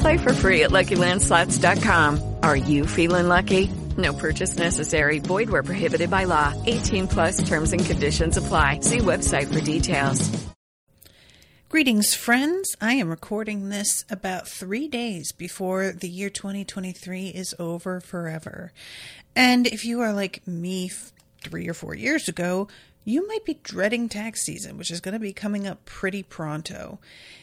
Play for free at LuckyLandSlots.com. Are you feeling lucky? No purchase necessary. Void where prohibited by law. 18 plus terms and conditions apply. See website for details. Greetings, friends. I am recording this about three days before the year 2023 is over forever. And if you are like me three or four years ago, you might be dreading tax season, which is going to be coming up pretty pronto.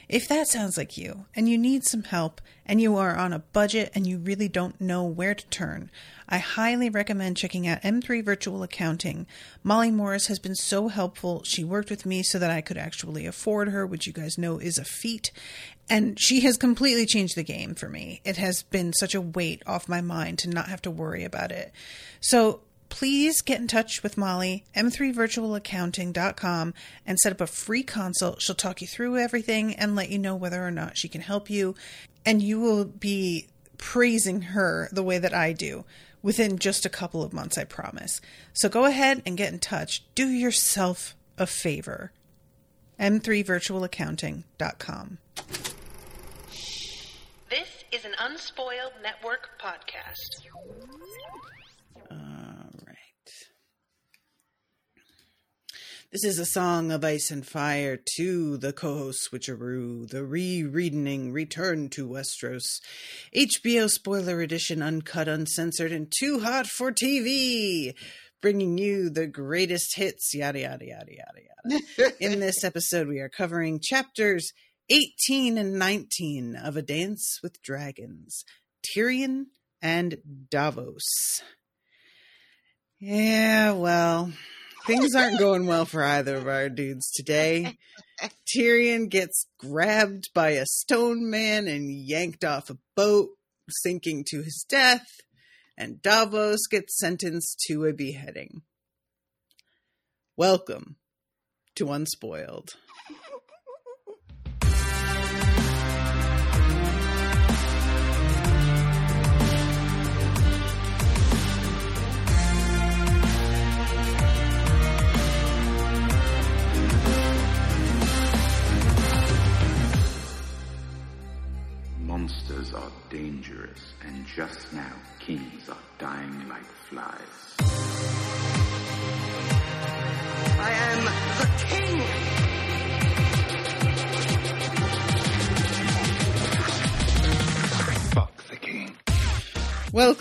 If that sounds like you, and you need some help, and you are on a budget and you really don't know where to turn, I highly recommend checking out M3 Virtual Accounting. Mollie Morris has been so helpful. She worked with me so that I could actually afford her, which you guys know is a feat. And she has completely changed the game for me. It has been such a weight off my mind to not have to worry about it. So please get in touch with Mollie, m3virtualaccounting.com, and set up a free consult. She'll talk you through everything and let you know whether or not she can help you. And you will be praising her the way that I do within just a couple of months, I promise. So go ahead and get in touch. Do yourself a favor. m3virtualaccounting.com. This is an Unspoiled Network podcast. All right. This is a song of ice and fire to the co-host switcheroo, the re-reading return to Westeros, HBO spoiler edition, uncut, uncensored, and too hot for TV, bringing you the greatest hits, yada yada yada yada yada. In this episode, we are covering chapters 18 and 19 of A Dance with Dragons, Tyrion and Davos. Yeah, well, things aren't going well for either of our dudes today. Tyrion gets grabbed by a stone man and yanked off a boat, sinking to his death, and Davos gets sentenced to a beheading. Welcome to Unspoiled.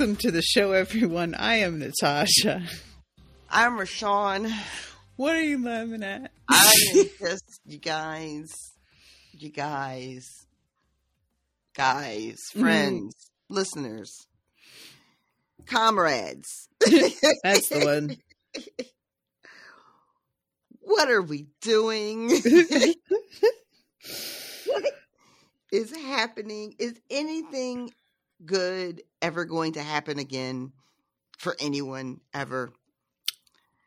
Welcome to the show, everyone. I am Natasha. I'm RoShawn. What are you laughing at? I am just you guys, you guys, guys, mm-hmm. friends, listeners, comrades. That's the one. What are we doing? what is happening? Is anything good ever going to happen again for anyone ever?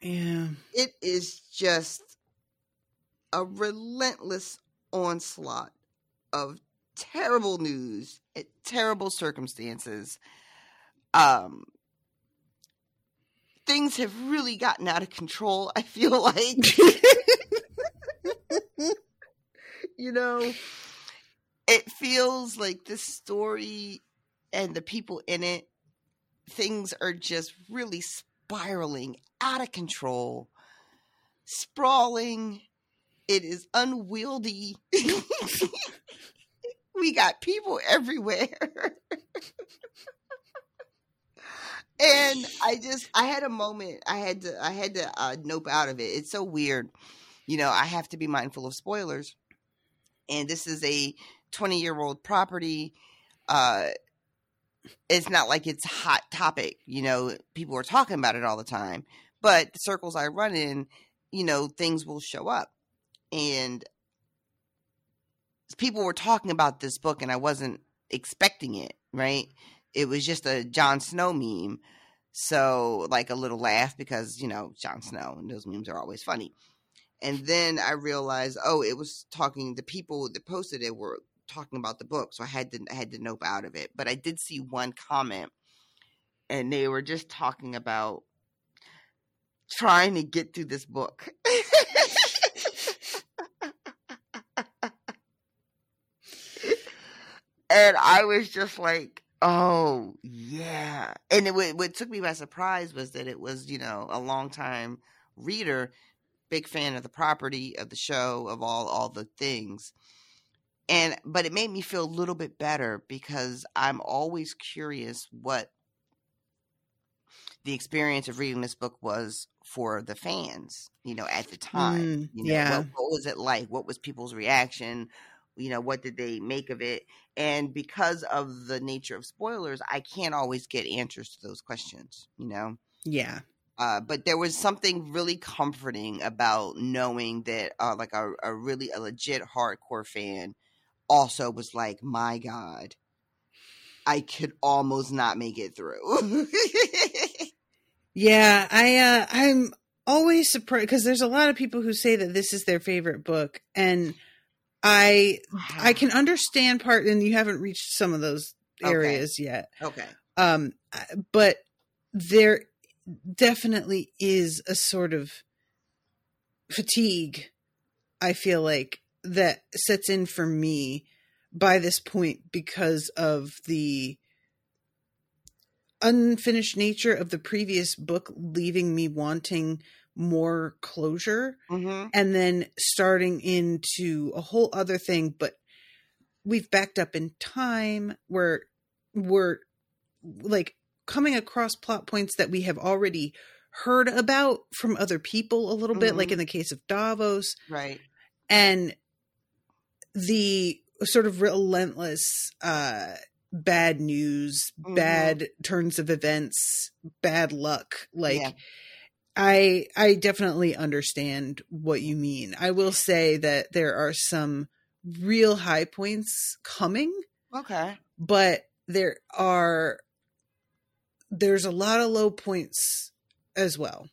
Yeah. It is just a relentless onslaught of terrible news and terrible circumstances. Um, things have really gotten out of control. I feel like, you know, it feels like this story and the people in it, things are just really spiraling out of control, sprawling. It is unwieldy. we got people everywhere. and I just I had a moment. I had to I had to uh, nope out of it. It's so weird. you know, I have to be mindful of spoilers. And this is a 20 year old property. Uh, it's not like it's hot topic, you know, people are talking about it all the time. But the circles I run in, you know, things will show up. And people were talking about this book and I wasn't expecting it, right? It was just a Jon Snow meme. So, like a little laugh because, you know, Jon Snow and those memes are always funny. And then I realized, oh, it was talking, the people that posted it were talking about the book. So I had to, I had to nope out of it. But I did see one comment and they were just talking about trying to get through this book. and I was just like, oh yeah. And it, what took me by surprise was that it was, you know, a long time reader, big fan of the property, of the show, of all all the things. And but it made me feel a little bit better because I'm always curious what the experience of reading this book was for the fans, you know, at the time. Mm, you know, yeah. what, what was it like? What was people's reaction? You know, what did they make of it? And because of the nature of spoilers, I can't always get answers to those questions, you know? Yeah. Uh, but there was something really comforting about knowing that, uh, like, a, a really a legit hardcore fan also was like, my God, I could almost not make it through. Yeah, I uh I'm always surprised because there's a lot of people who say that this is their favorite book and I I can understand part and you haven't reached some of those Okay. areas yet. okay. Um but there definitely is a sort of fatigue I feel like that sets in for me by this point because of the unfinished nature of the previous book leaving me wanting more closure Mm-hmm. and then starting into a whole other thing but we've backed up in time we're we're like coming across plot points that we have already heard about from other people a little bit like Mhm. in the case of Davos Right. and the sort of relentless uh bad news Mhm. bad turns of events bad luck like Yeah. i i definitely understand what you mean i will say that there are some real high points coming Okay. but there are there's a lot of low points as well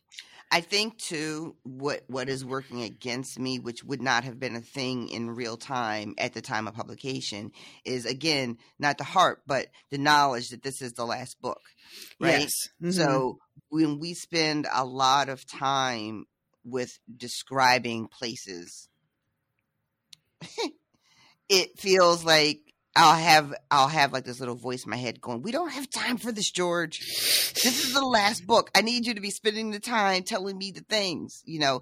I think too what what is working against me, which would not have been a thing in real time at the time of publication, is again not the heart, but the knowledge that this is the last book. Right. yes Mhm. So when we spend a lot of time with describing places, it feels like I'll have I'll have like this little voice in my head going, "We don't have time for this, George. This is the last book. I need you to be spending the time telling me the things, you know,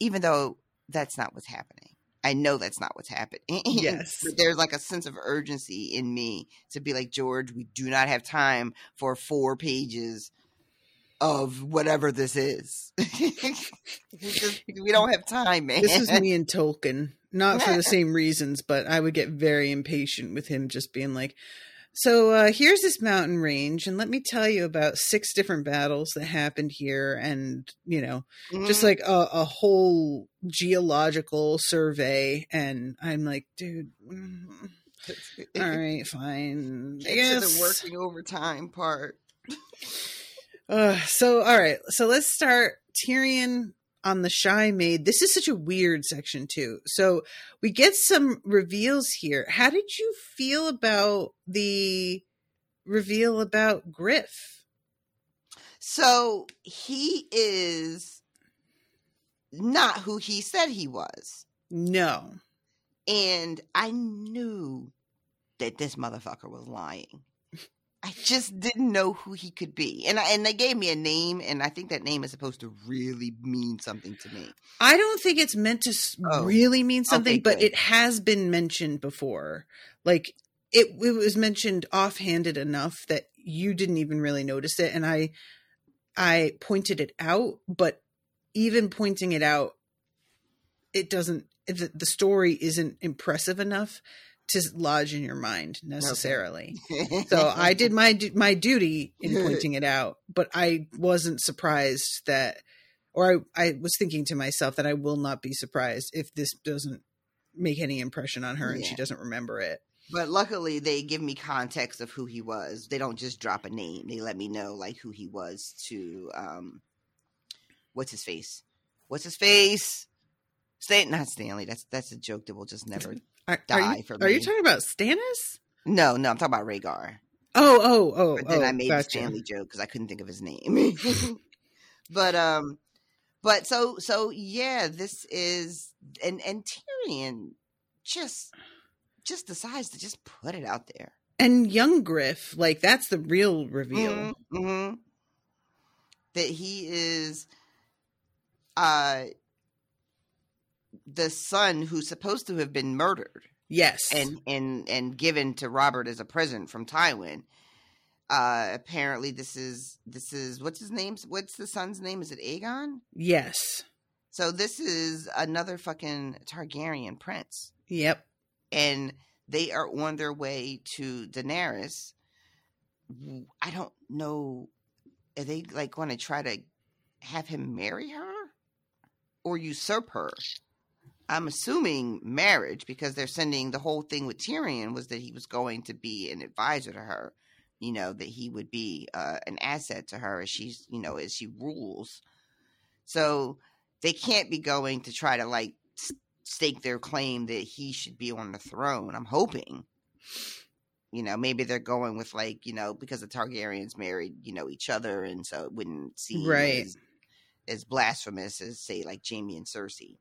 even though that's not what's happening. I know that's not what's happening. Yes. but there's like a sense of urgency in me to be like, George, we do not have time for four pages of whatever this is. We just- we don't have time, man. This is me and Tolkien, not for the same reasons, but I would get very impatient with him just being like, "So uh, here's this mountain range, and let me tell you about six different battles that happened here, and you know, just Mhm. like a, a whole geological survey." And I'm like, "Dude, mm, all right, fine, I Get to the working overtime part. Uh, so all right, so let's start Tyrion on the shy maid. This is such a weird section too. So we get some reveals here. How did you feel about the reveal about Griff? So he is not who he said he was. No. And I knew that this motherfucker was lying. I just didn't know who he could be. And I, and they gave me a name and I think that name is supposed to really mean something to me. I don't think it's meant to Oh. really mean something, Okay, but it has been mentioned before. Like it, it was mentioned offhanded enough that you didn't even really notice it, and I, I pointed it out. But even pointing it out, it doesn't the, the story isn't impressive enough to lodge in your mind necessarily. so I did my my duty in pointing it out, but I wasn't surprised that, or I, I was thinking to myself that I will not be surprised if this doesn't make any impression on her and she doesn't remember it. But luckily, they give me context of who he was. They don't just drop a name. They let me know like who he was to um, what's his face? What's his face? Stan, not Stanley. That's that's a joke that will just never. Are, are you, for are you talking about Stannis? No, no, I'm talking about Rhaegar. Oh, oh, oh, But then oh, I made gotcha. the Stanley joke because I couldn't think of his name. but um, but so so yeah, this is and and Tyrion just just decides to just put it out there. And young Griff, like that's the real reveal. hmm That he is uh the son who's supposed to have been murdered Yes. and and and given to Robert as a present from Tywin. Uh apparently this is this is what's his name? What's the son's name? Is it Aegon? yes. So this is another fucking Targaryen prince. Yep. and they are on their way to Daenerys. I don't know. Are they like going to try to have him marry her or usurp her? I'm assuming marriage because they're sending the whole thing with Tyrion was that he was going to be an advisor to her. You know that he would be uh, an asset to her as she's you know as she rules. So they can't be going to try to like stake their claim that he should be on the throne. I'm hoping. You know, maybe they're going with like, you know, because the Targaryens married, you know, each other and so it wouldn't seem Right. as, as blasphemous as say like Jaime and Cersei.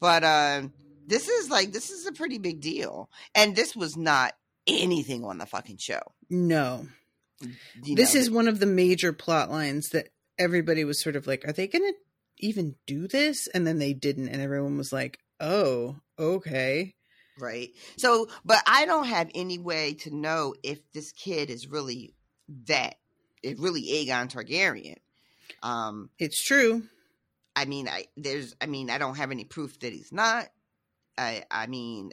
But uh this is like this is a pretty big deal. And this was not anything on the fucking show. No. You this know, is one of the major plot lines that everybody was sort of like, are they going to even do this? And then they didn't. And everyone was like, oh, okay. right so but i don't have any way to know if this kid is really that if really aegon targaryen um It's true. I mean i there's i mean i don't have any proof that he's not i i mean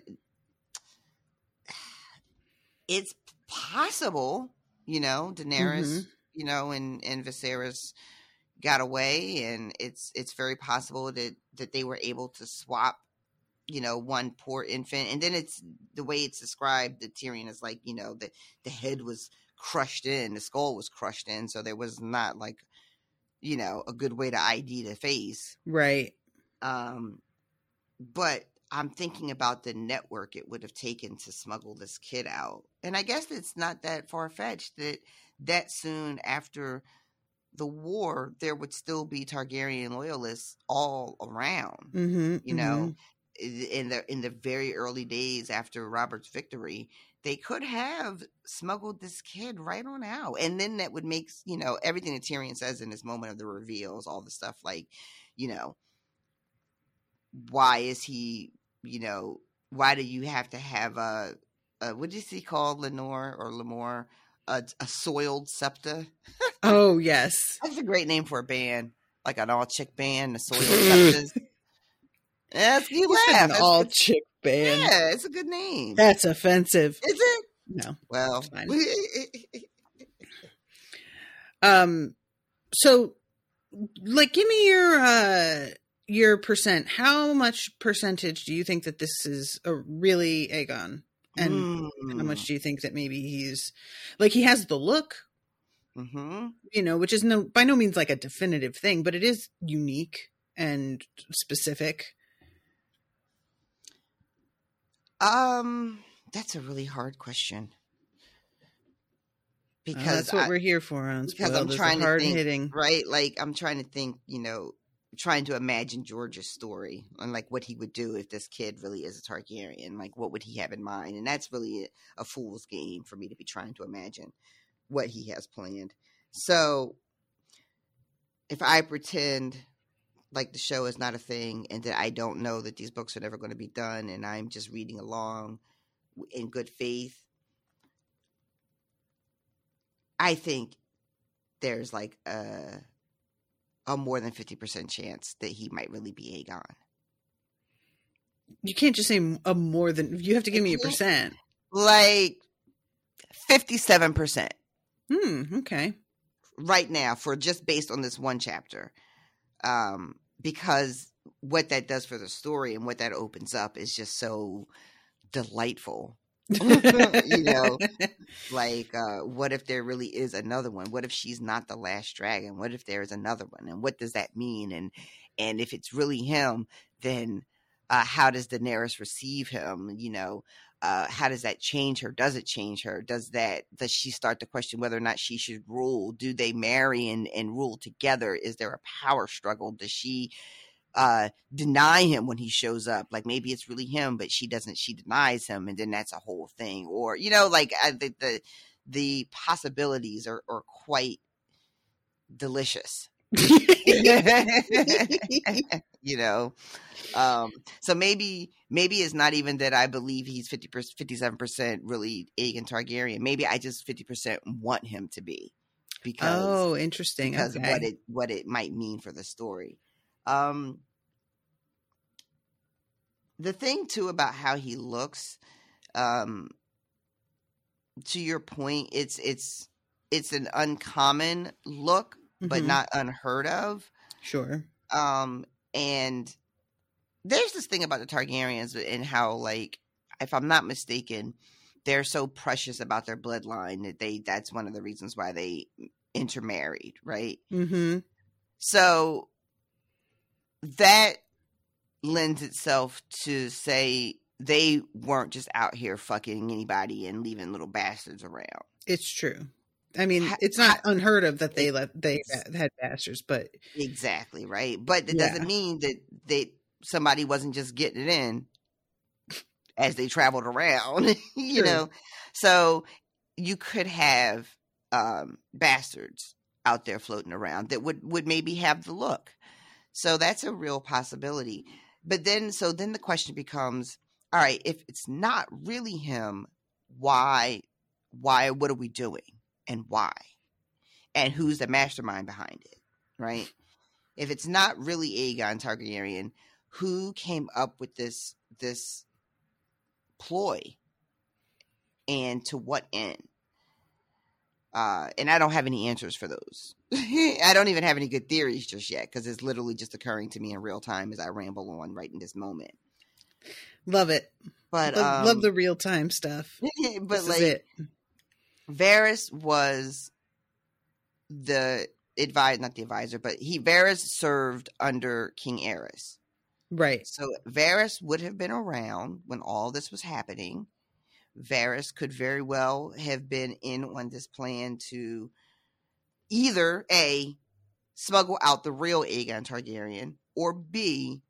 it's possible you know daenerys Mhm. you know and and viserys got away and it's it's very possible that that they were able to swap you know one poor infant and then it's the way it's described that Tyrion is like you know the the head was crushed in the skull was crushed in so there was not like you know a good way to ID the face Right. um but I'm thinking about the network it would have taken to smuggle this kid out and I guess it's not that far fetched that that soon after the war there would still be Targaryen loyalists all around Mm-hmm. you know i- in the in the very early days after Robert's victory they could have smuggled this kid right on out and then that would make you know everything that Tyrion says in this moment of the reveals all the stuff like you know why is he you know why do you have to have a, a what does he call Lenore or Lemore a, a soiled septa? Oh, yes. that's a great name for a band like an all chick band the soiled septas Yes, you laugh. An all chick band. yeah, it's a good name. That's offensive. Is it? No. Well, fine. Um so like give me your uh your percent. How much percentage do you think that this is a really Aegon? And how much do you think that maybe he's like he has the look, hmm you know, which is no by no means like a definitive thing, but it is unique and specific. Um, that's a really hard question Uh, because that's what I- we're here for on because I'm trying to think, hitting. right? Like I'm trying to think, you know, trying to imagine George's story and like what he would do if this kid really is a Targaryen. Like what would he have in mind? And that's really a, a fool's game for me to be trying to imagine what he has planned. So if I pretend like the show is not a thing and that I don't know that these books are never going to be done and I'm just reading along in good faith, I think there's like a a more than 50% chance that he might really be Aegon. You can't just say a more than. You have to give me a percent. Like fifty-seven percent Hmm. Okay. right now for just based on this one chapter, um, because what that does for the story and what that opens up is just so delightful. you know, like uh what if there really is another one? What if she's not the last dragon? What if there is another one? And what does that mean? And and if it's really him then uh how does daenerys receive him? You know uh how does that change her? Does it change her? Does that does she start to question whether or not she should rule? Do they marry and and rule together? Is there a power struggle? Does she uh deny him when he shows up? Like maybe it's really him but she doesn't she denies him and then that's a whole thing. Or you know like I, the, the the possibilities are, are quite delicious you know um so maybe maybe it's not even that i believe he's 50 57% really Aegon Targaryen maybe i just 50% want him to be because oh, interesting. because okay. of what it what it might mean for the story. Um, the thing too about how he looks, um, to your point, it's it's it's an uncommon look, but Mhm. not unheard of. Sure. Um, and there's this thing about the Targaryens and how, like, if I'm not mistaken, they're so precious about their bloodline that they that's one of the reasons why they intermarried, right? Mm-hmm. So that lends itself to say they weren't just out here fucking anybody and leaving little bastards around. It's true. I mean, it's not unheard of that they let they had bastards, but Exactly, right? But it Yeah. doesn't mean that they somebody wasn't just getting it in as they traveled around, you True. know. So you could have um bastards out there floating around that would would maybe have the look. So that's a real possibility. But then so then the question becomes, all right, if it's not really him, why why what are we doing and why? And who's the mastermind behind it, right? If it's not really Aegon Targaryen, who came up with this this ploy and to what end? Uh, and I don't have any answers for those. I don't even have any good theories just yet because it's literally just occurring to me in real time as I ramble on right in this moment. love it. But love, um, love the real time stuff. but This is like it. Varys was the advisor, not the advisor, but he Varys served under King Aerys. Right. So Varys would have been around when all this was happening. Varys could very well have been in on this plan to either A, smuggle out the real Aegon Targaryen, or B,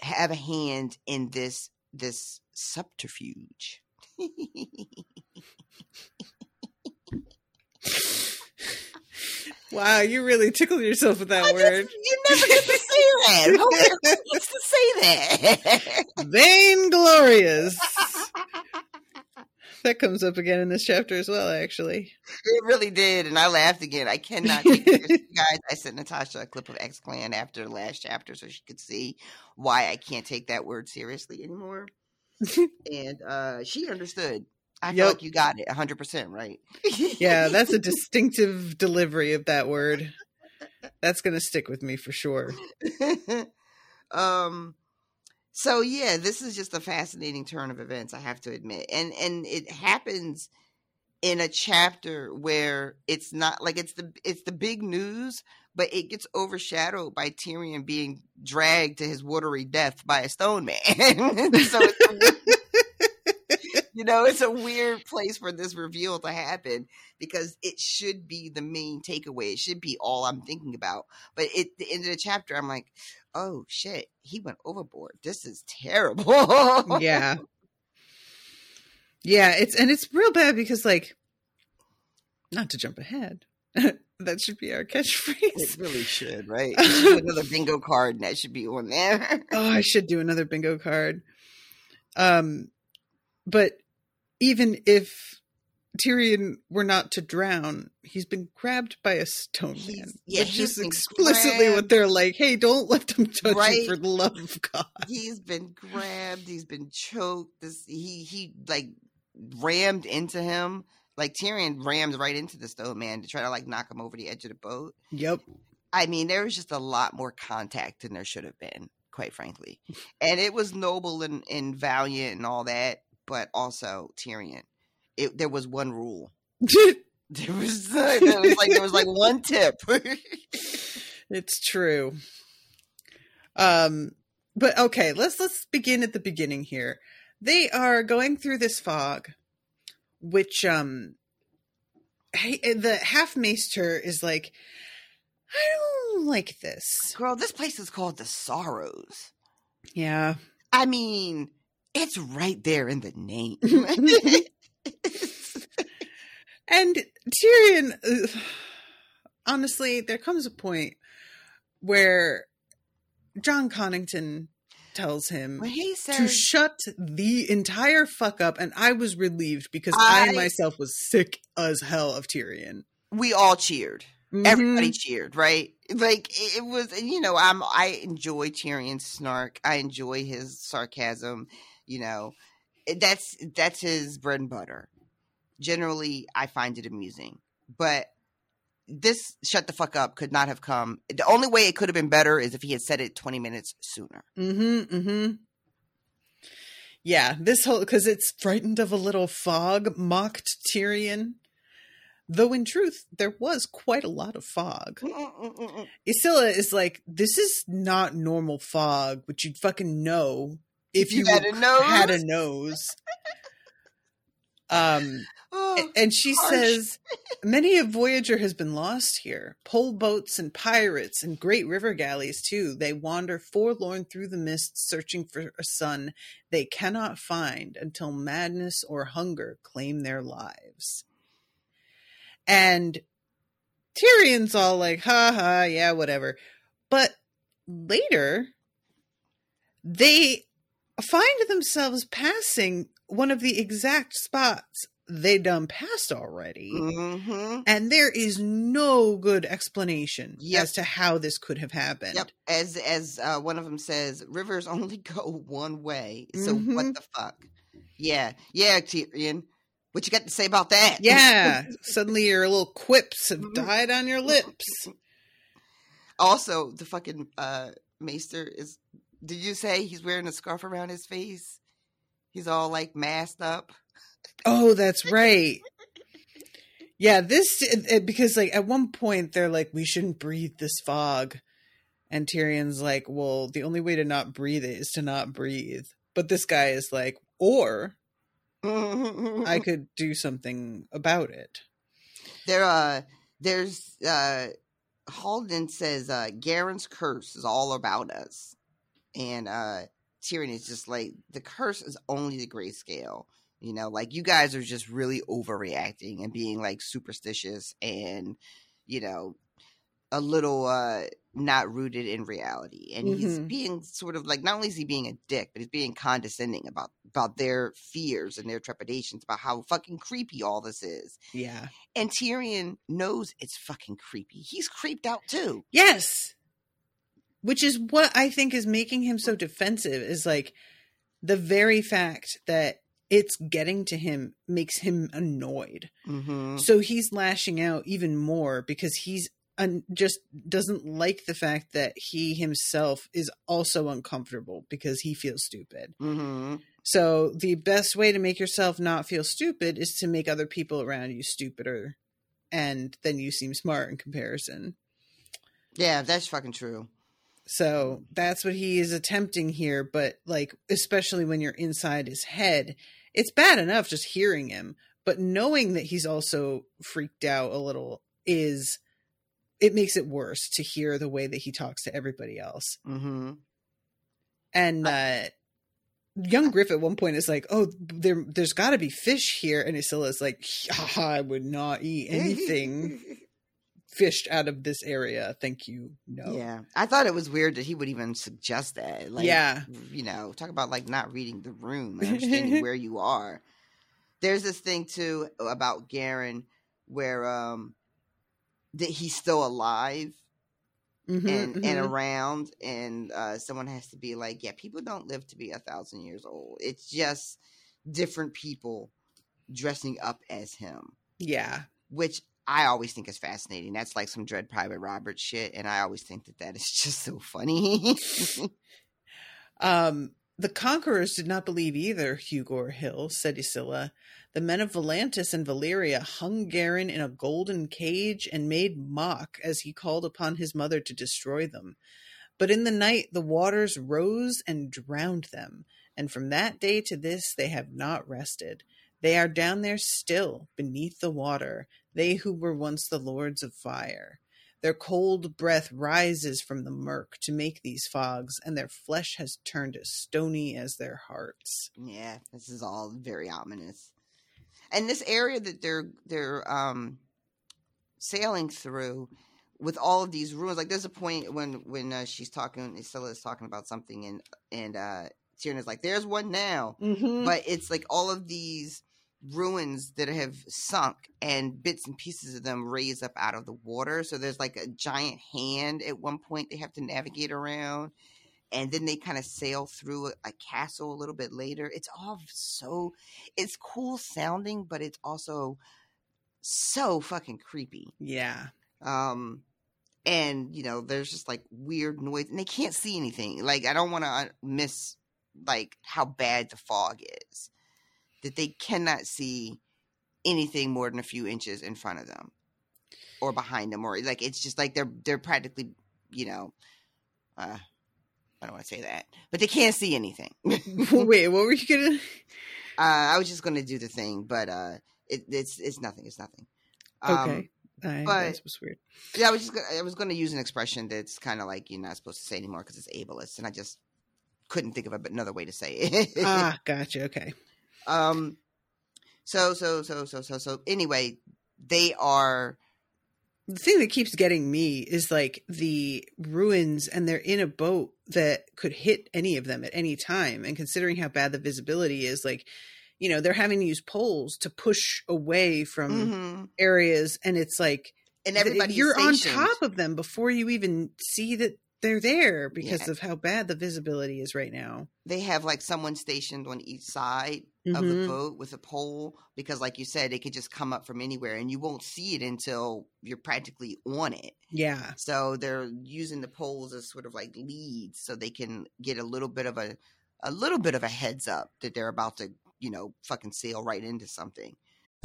have a hand in this this subterfuge. Wow, you really tickled yourself with that I word. just- you never get to say that. Who gets to say that? Vainglorious. that comes up again in this chapter as well, actually. It really did, and I laughed again. I cannot take guys. I sent Natasha a clip of X Clan after the last chapter so she could see why I can't take that word seriously anymore. and uh she understood. I feel like you got it 100% right. Yeah, that's a distinctive delivery of that word. That's going to stick with me for sure. um so yeah this is just a fascinating turn of events i have to admit and and it happens in a chapter where it's not like it's the it's the big news but it gets overshadowed by Tyrion being dragged to his watery death by a stone man so it's you know it's a weird place for this reveal to happen because it should be the main takeaway it should be all i'm thinking about but at the end of the chapter i'm like oh shit he went overboard this is terrible Yeah. Yeah, it's and it's real bad because like not to jump ahead. that should be our catchphrase. it really should right should another bingo card and that should be on there oh, I should do another bingo card. Um but even if Tyrion were not to drown, he's been grabbed by a stone He's- man. yeah, which is explicitly what they're like. Hey, don't let them touch you for the love of God. He's been grabbed. He's been choked. This he he like rammed into him. Like Tyrion rammed right into the stone man to try to like knock him over the edge of the boat. Yep. I mean, there was just a lot more contact than there should have been, quite frankly. And it was noble and, and valiant and all that, but also Tyrion. It there was one rule. There was, there was like there was like one tip. It's true. Um but okay, let's let's begin at the beginning here. They are going through this fog which um hey, the half maester is like I don't like this. Girl, this place is called the Sorrows. Yeah. I mean, it's right there in the name. And Tyrion, honestly, there comes a point where Jon Connington tells him he to shut the entire fuck up, and I was relieved because I, I- myself was sick as hell of Tyrion. we all cheered. Everybody Mhm. cheered, right? Like it it was, you know, I'm I enjoy Tyrion's snark. I enjoy his sarcasm. You know, eh, that's that's his bread and butter. Generally, I find it amusing, but this shut the fuck up could not have come. The only way it could have been better is if he had said it 20 minutes sooner. Mm-hmm. Mm-hmm. Yeah, this whole because it's frightened of a little fog mocked Tyrion. Though in truth, there was quite a lot of fog. Mm, mm, mm, Ysilla is like, this is not normal fog, which you'd fucking know if you, You had a nose? had a nose. Um, Oh, and she harsh. says, many a voyager has been lost here. Pole boats and pirates and great river galleys too. They wander forlorn through the mists, searching for a sun they cannot find until madness or hunger claim their lives. And Tyrion's all like, ha ha, yeah, whatever. But later, they find themselves passing one of the exact spots they done passed already. Mhm. And there is no good explanation Yep. as to how this could have happened. Yep. As as uh, one of them says, rivers only go one way. So Mhm. what the fuck? Yeah, yeah, Tyrion. What you got to say about that? Yeah. Suddenly your little quips have died on your lips. also, the fucking uh, Maester is. Did you say he's wearing a scarf around his face? He's all like masked up. Oh, that's right. Yeah, this because like at one point they're like we shouldn't breathe this fog. And Tyrion's like, "Well, the only way to not breathe it is to not breathe." But this guy is like, "Or I could do something about it." there uh there's uh Haldon says uh Garin's curse is all about us. And uh Tyrion is just like the curse is only the grayscale. You know, like you guys are just really overreacting and being like superstitious and you know a little uh not rooted in reality. And he's Mhm. being sort of like not only is he being a dick, but he's being condescending about about their fears and their trepidations about how fucking creepy all this is. Yeah. And Tyrion knows it's fucking creepy. He's creeped out too. Yes. Which is what I think is making him so defensive is like the very fact that it's getting to him makes him annoyed. Mm-hmm. So he's lashing out even more because he's un- just doesn't like the fact that he himself is also uncomfortable because he feels stupid. Mm-hmm. So the best way to make yourself not feel stupid is to make other people around you stupider and then you seem smart in comparison. Yeah, that's fucking true. So that's what he is attempting here, but like especially when you're inside his head, it's bad enough just hearing him, but knowing that he's also freaked out a little is it makes it worse to hear the way that he talks to everybody else. Mm-hmm. And uh young Griff at one point is like, "Oh, there there's got to be fish here." And Ysilla's like, "I would not eat anything fished out of this area. Thank you. No." Yeah, I thought it was weird that he would even suggest that. Like, Yeah. you know, talk about like not reading the room and understanding where you are. there's this thing too about Garin where um that he's still alive Mhm, and and mhm. around and uh someone has to be like yeah people don't live to be a thousand years old it's just different people dressing up as him yeah. which i always think is fascinating that's like some Dread Pirate Robert shit and i always think that that is just so funny Um, the conquerors did not believe either, Hugor Hill, said Ysilla. The men of Volantis and Valyria hung Garin in a golden cage and made mock as he called upon his mother to destroy them. But in the night the waters rose and drowned them, and from that day to this they have not rested. They are down there still, beneath the water, they who were once the lords of fire. Their cold breath rises from the murk to make these fogs, and their flesh has turned as stony as their hearts. yeah this is all very ominous and this area that they're they're um sailing through with all of these ruins like there's a point when when uh, she's talking Ysilla is talking about something and and uh Tyrion's like there's one now Mm-hmm. but it's like all of these ruins that have sunk and bits and pieces of them raise up out of the water. So there's like a giant hand at one point they have to navigate around and then they kind of sail through a, a castle a little bit later. It's all so it's cool sounding but it's also so fucking creepy. Yeah. um and you know there's just like weird noise and they can't see anything. Like i don't want to miss like how bad the fog is that they cannot see anything more than a few inches in front of them or behind them or like it's just like they're they're practically you know uh i don't want to say that but they can't see anything uh Wait, what were you gonna? i was just gonna do the thing but uh it, it's it's nothing it's nothing um, Okay. I, but- that was weird. Yeah, I was just gonna, I was going to use an expression that's kind of like you're not supposed to say anymore because it's ableist, and I just couldn't think of another way to say it. ah, gotcha. Okay. Um, so so so so so so anyway, they are The thing that keeps getting me is like the ruins, and they're in a boat that could hit any of them at any time. And considering how bad the visibility is, like, you know, they're having to use poles to push away from mhm. areas, and it's like and everybody you're is on top of them before you even see that they're there because Yeah. of how bad the visibility is right now. They have like someone stationed on each side of the Mhm. boat with a pole because, like you said, it could just come up from anywhere, and you won't see it until you're practically on it. Yeah. So they're using the poles as sort of like leads so they can get a little bit of a a little bit of a heads up that they're about to, you know, fucking sail right into something.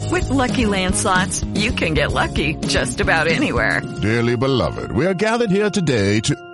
With Lucky Land slots, you can get lucky just about anywhere. Dearly beloved, we are gathered here today to.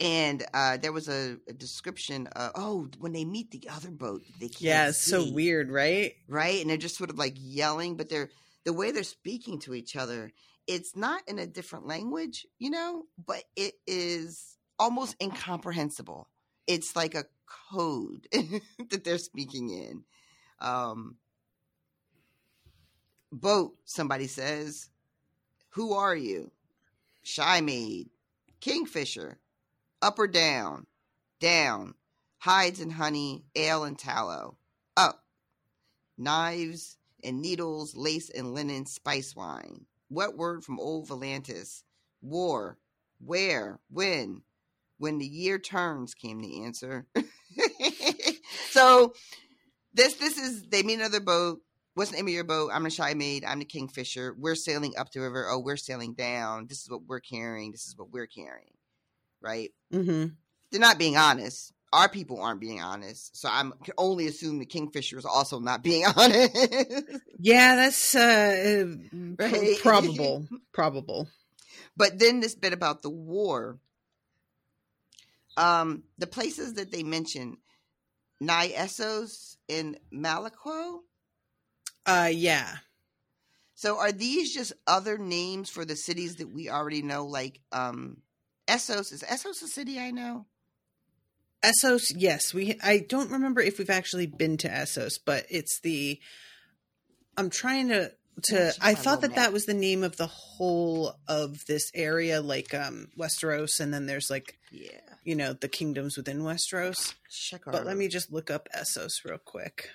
and uh there was a, a description of oh when they meet the other boat they can't Yeah, it's so weird, right? right? And they're just sort of like yelling but they're the way they're speaking to each other it's not in a different language you know but it is almost incomprehensible. It's like a code that they're speaking in. Um boat somebody says who are you? Shy maid. Kingfisher up or down down hides and honey ale and tallow up knives and needles, lace and linen, spice wine. What word from old Volantis? War. Where? When? When the year turns, came the answer. so this this is they meet another boat. What's the name of your boat? I'm the shy maid. I'm the kingfisher. We're sailing up the river. Oh, we're sailing down. This is what we're carrying. This is what we're carrying. Right? Mm-hmm. They're not being honest. Our people aren't being honest. So I'm can only assume the kingfisher is also not being honest. Yeah, that's uh, uh, Right. probable. probable. But then this bit about the war. Um, the places that they mention, Nyessos and Malaquo. Uh, yeah. So are these just other names for the cities that we already know? Like um Essos is Essos a city I know? Essos, yes, we. I don't remember if we've actually been to Essos, but it's the. I'm trying to to. I thought that that was the name of the whole of this area, like um Westeros, and then there's like yeah, you know, the kingdoms within Westeros. Check But let me just look up Essos real quick.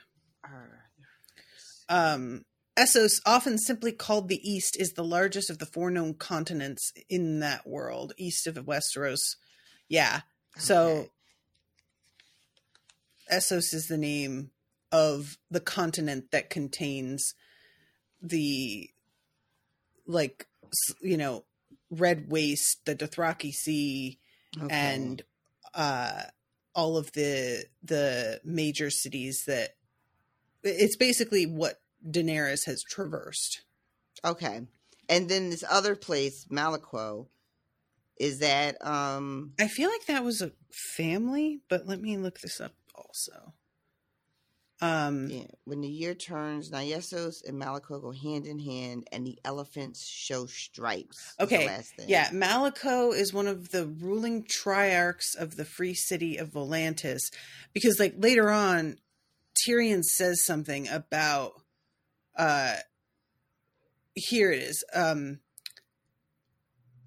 Um, Essos, often simply called the East, is the largest of the four known continents in that world, east of Westeros. Yeah. So Essos is the name of the continent that contains the like you know red waste the dothraki sea Okay. and uh all of the the major cities that it's basically what daenerys has traversed Okay. And then this other place, Malaquo, is that um i feel like that was a family but let me look this up also um yeah, when the year turns, Nyessos and Malaquo go hand in hand and the elephants show stripes. Okay. last thing. Yeah, Malaquo is one of the ruling triarchs of the free city of Volantis because like later on Tyrion says something about uh here it is. Um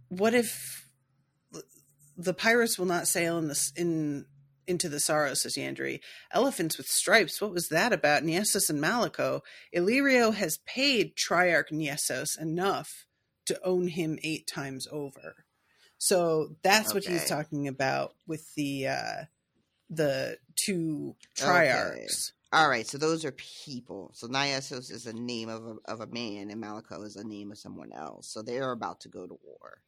what if the pirates will not sail in this in into the sorrow, says Yandri. Elephants with stripes, what was that about? Nyessos and Malaquo. Illyrio has paid Triarch Nyessos enough to own him eight times over. So that's what he's talking about with the uh the two Okay. triarchs. All right, so those are people. So Nyessos is a name of a, of a man, and Malaquo is a name of someone else. So they're about to go to war.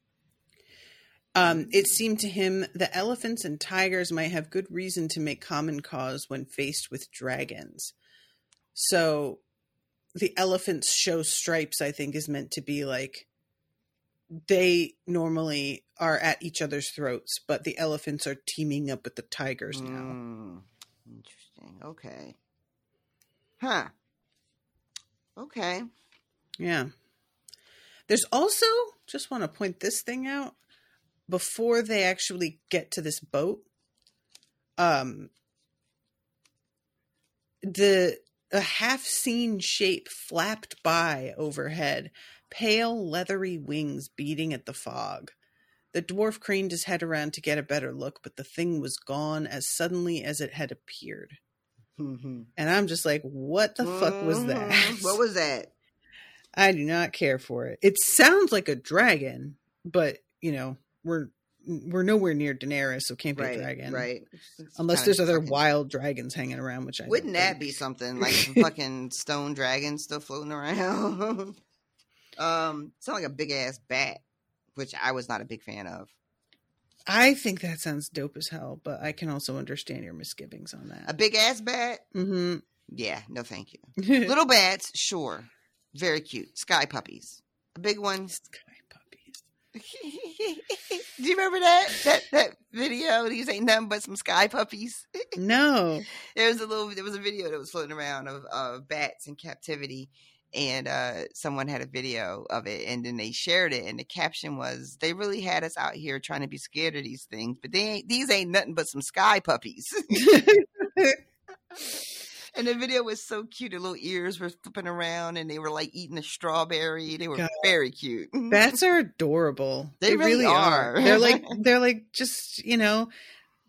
Um, it seemed to him that elephants and tigers might have good reason to make common cause when faced with dragons. So the elephants show stripes, I think, is meant to be like they normally are at each other's throats, but the elephants are teaming up with the tigers now. Mm, interesting. Okay. Huh. Okay. Yeah. There's also just want to point this thing out before they actually get to this boat. Um the a half seen shape flapped by overhead, pale leathery wings beating at the fog. The dwarf craned his head around to get a better look, but the thing was gone as suddenly as it had appeared. Mhm. And I'm just like, what the fuck was that? Mhm. What was that? I do not care for it. It sounds like a dragon, but you know, we're we're nowhere near Daenerys, so it can't be Right, a dragon. right. Unless there's other fucking- wild dragons hanging around, which I Wouldn't that think. be something like some fucking stone dragon still floating around? um, sound like a big ass bat, which I was not a big fan of. I think that sounds dope as hell, but I can also understand your misgivings on that. A big ass bat? Mm-hmm. Yeah, no, thank you. Little bats, sure, very cute. Sky puppies. A big one. Sky puppies. Do you remember that that that video? These ain't nothing but some sky puppies. No. there was a little there was a video that was floating around of, of bats in captivity and uh someone had a video of it and then they shared it and the caption was they really had us out here trying to be scared of these things but they ain't these ain't nothing but some sky puppies and the video was so cute the little ears were flipping around and they were like eating a strawberry they were God. very cute Bats are adorable. They really are. They're like they're like just, you know,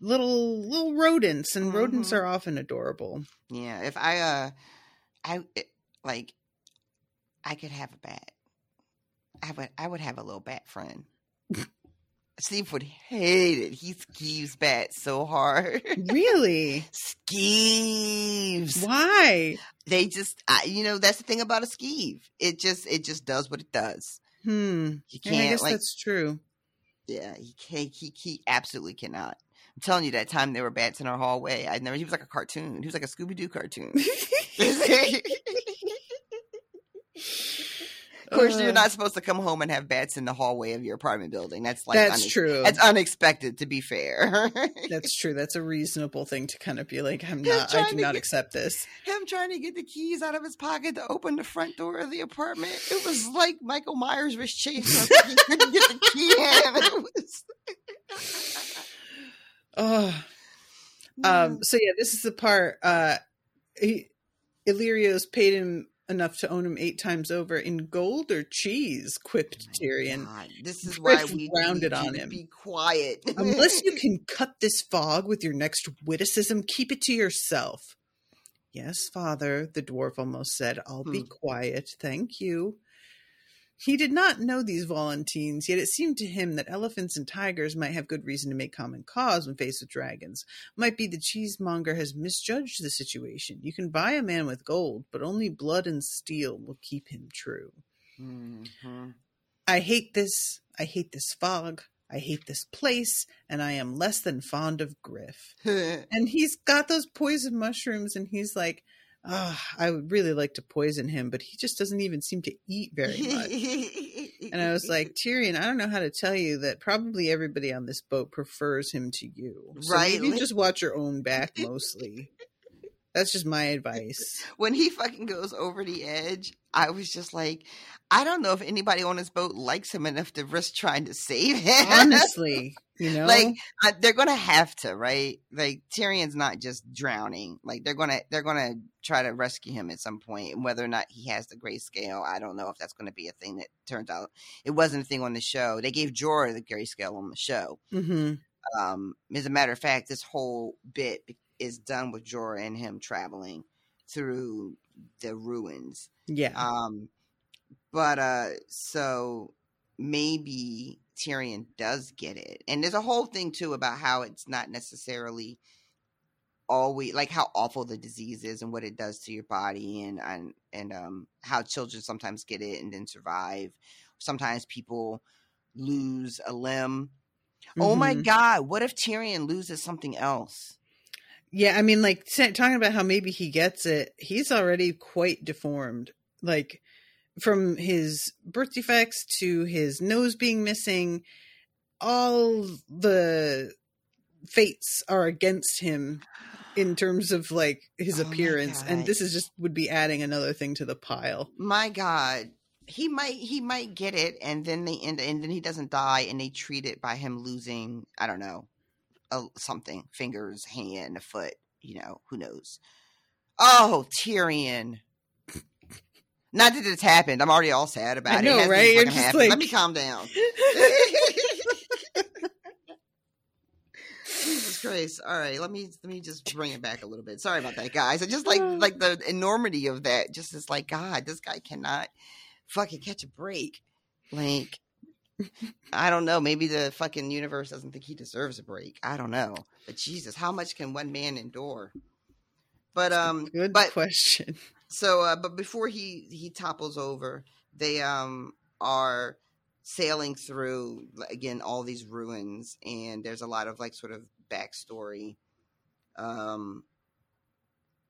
little little rodents and rodents Mhm. are often adorable. Yeah, if I uh I it- like I could have a bat. I would I would have a little bat friend. Steve would hate it. He skeeves bats so hard. Really? skeeves. Why? They just I, you know that's the thing about a skeeve. It just it just does what it does. Hmm. You can't I guess like that's true. yeah, he can't he he absolutely cannot. I'm telling you that time there were bats in our hallway. I never he was like a cartoon. He was like a Scooby Doo cartoon. Of course, Uh. you're not supposed to come home and have bats in the hallway of your apartment building. That's like That's true. That's unexpected. To be fair, That's true. That's a reasonable thing to kind of be like, I'm not, I do not get- accept this. him trying to get the keys out of his pocket to open the front door of the apartment. It was like Michael Myers was chasing him. He couldn't get the key in. It was- Oh, um. So yeah, this is the part. Uh, he, Illyrio's paid him enough to own him eight times over in gold or cheese. Quipped Tyrion. God, this is why we rounded on him. Be quiet. Unless you can cut this fog with your next witticism, keep it to yourself. Yes, father, the dwarf almost said. I'll be Hmm. quiet, thank you. He did not know these Volantines, yet it seemed to him that elephants and tigers might have good reason to make common cause when faced with dragons. Might be the cheesemonger has misjudged the situation. You can buy a man with gold, but only blood and steel will keep him true. Mhm. I hate this. I hate this fog. I hate this place, and I am less than fond of Griff. And he's got those poison mushrooms, and he's like, oh, I would really like to poison him, but he just doesn't even seem to eat very much. and I was like, Tyrion, I don't know how to tell you that probably everybody on this boat prefers him to you. So Right. maybe just watch your own back mostly. That's just my advice. when he fucking goes over the edge, I was just like, I don't know if anybody on his boat likes him enough to risk trying to save him. Honestly, you know? like uh, they're gonna have to, right? Like Tyrion's not just drowning. Like they're gonna they're gonna try to rescue him at some point. And whether or not he has the grayscale, I don't know if that's gonna be a thing that turns out. It wasn't a thing on the show. They gave Jorah the grayscale on the show. hmm Um, as a matter of fact, this whole bit is done with Jorah and him traveling through the ruins. Yeah. Um, but uh, so maybe Tyrion does get it, and there's a whole thing too about how it's not necessarily always like how awful the disease is and what it does to your body, and and and um how children sometimes get it and then survive. Sometimes people lose a limb. Oh my Mhm. god! What if Tyrion loses something else? Yeah, I mean, like talking about how maybe he gets it. He's already quite deformed, like from his birth defects to his nose being missing. All the fates are against him in terms of like his Oh appearance, and this is just would be adding another thing to the pile. my god he might he might get it and then they end and then he doesn't die and they treat it by him losing i don't know a, something fingers hand a foot you know who knows oh tyrion not that it's happened i'm already all sad about I it. know, it hasn't right? You're just happened. like- let me calm down Jesus Christ! All right, let me let me just bring it back a little bit. Sorry about that, guys. I just like ah. like the enormity of that. Just is like God, this guy cannot fucking catch a break. Like I don't know. Maybe the fucking universe doesn't think he deserves a break. I don't know. But Jesus, how much can one man endure? But um, Good but question. so, uh, but before he he topples over, they um are sailing through again all these ruins, and there's a lot of like sort of backstory, um,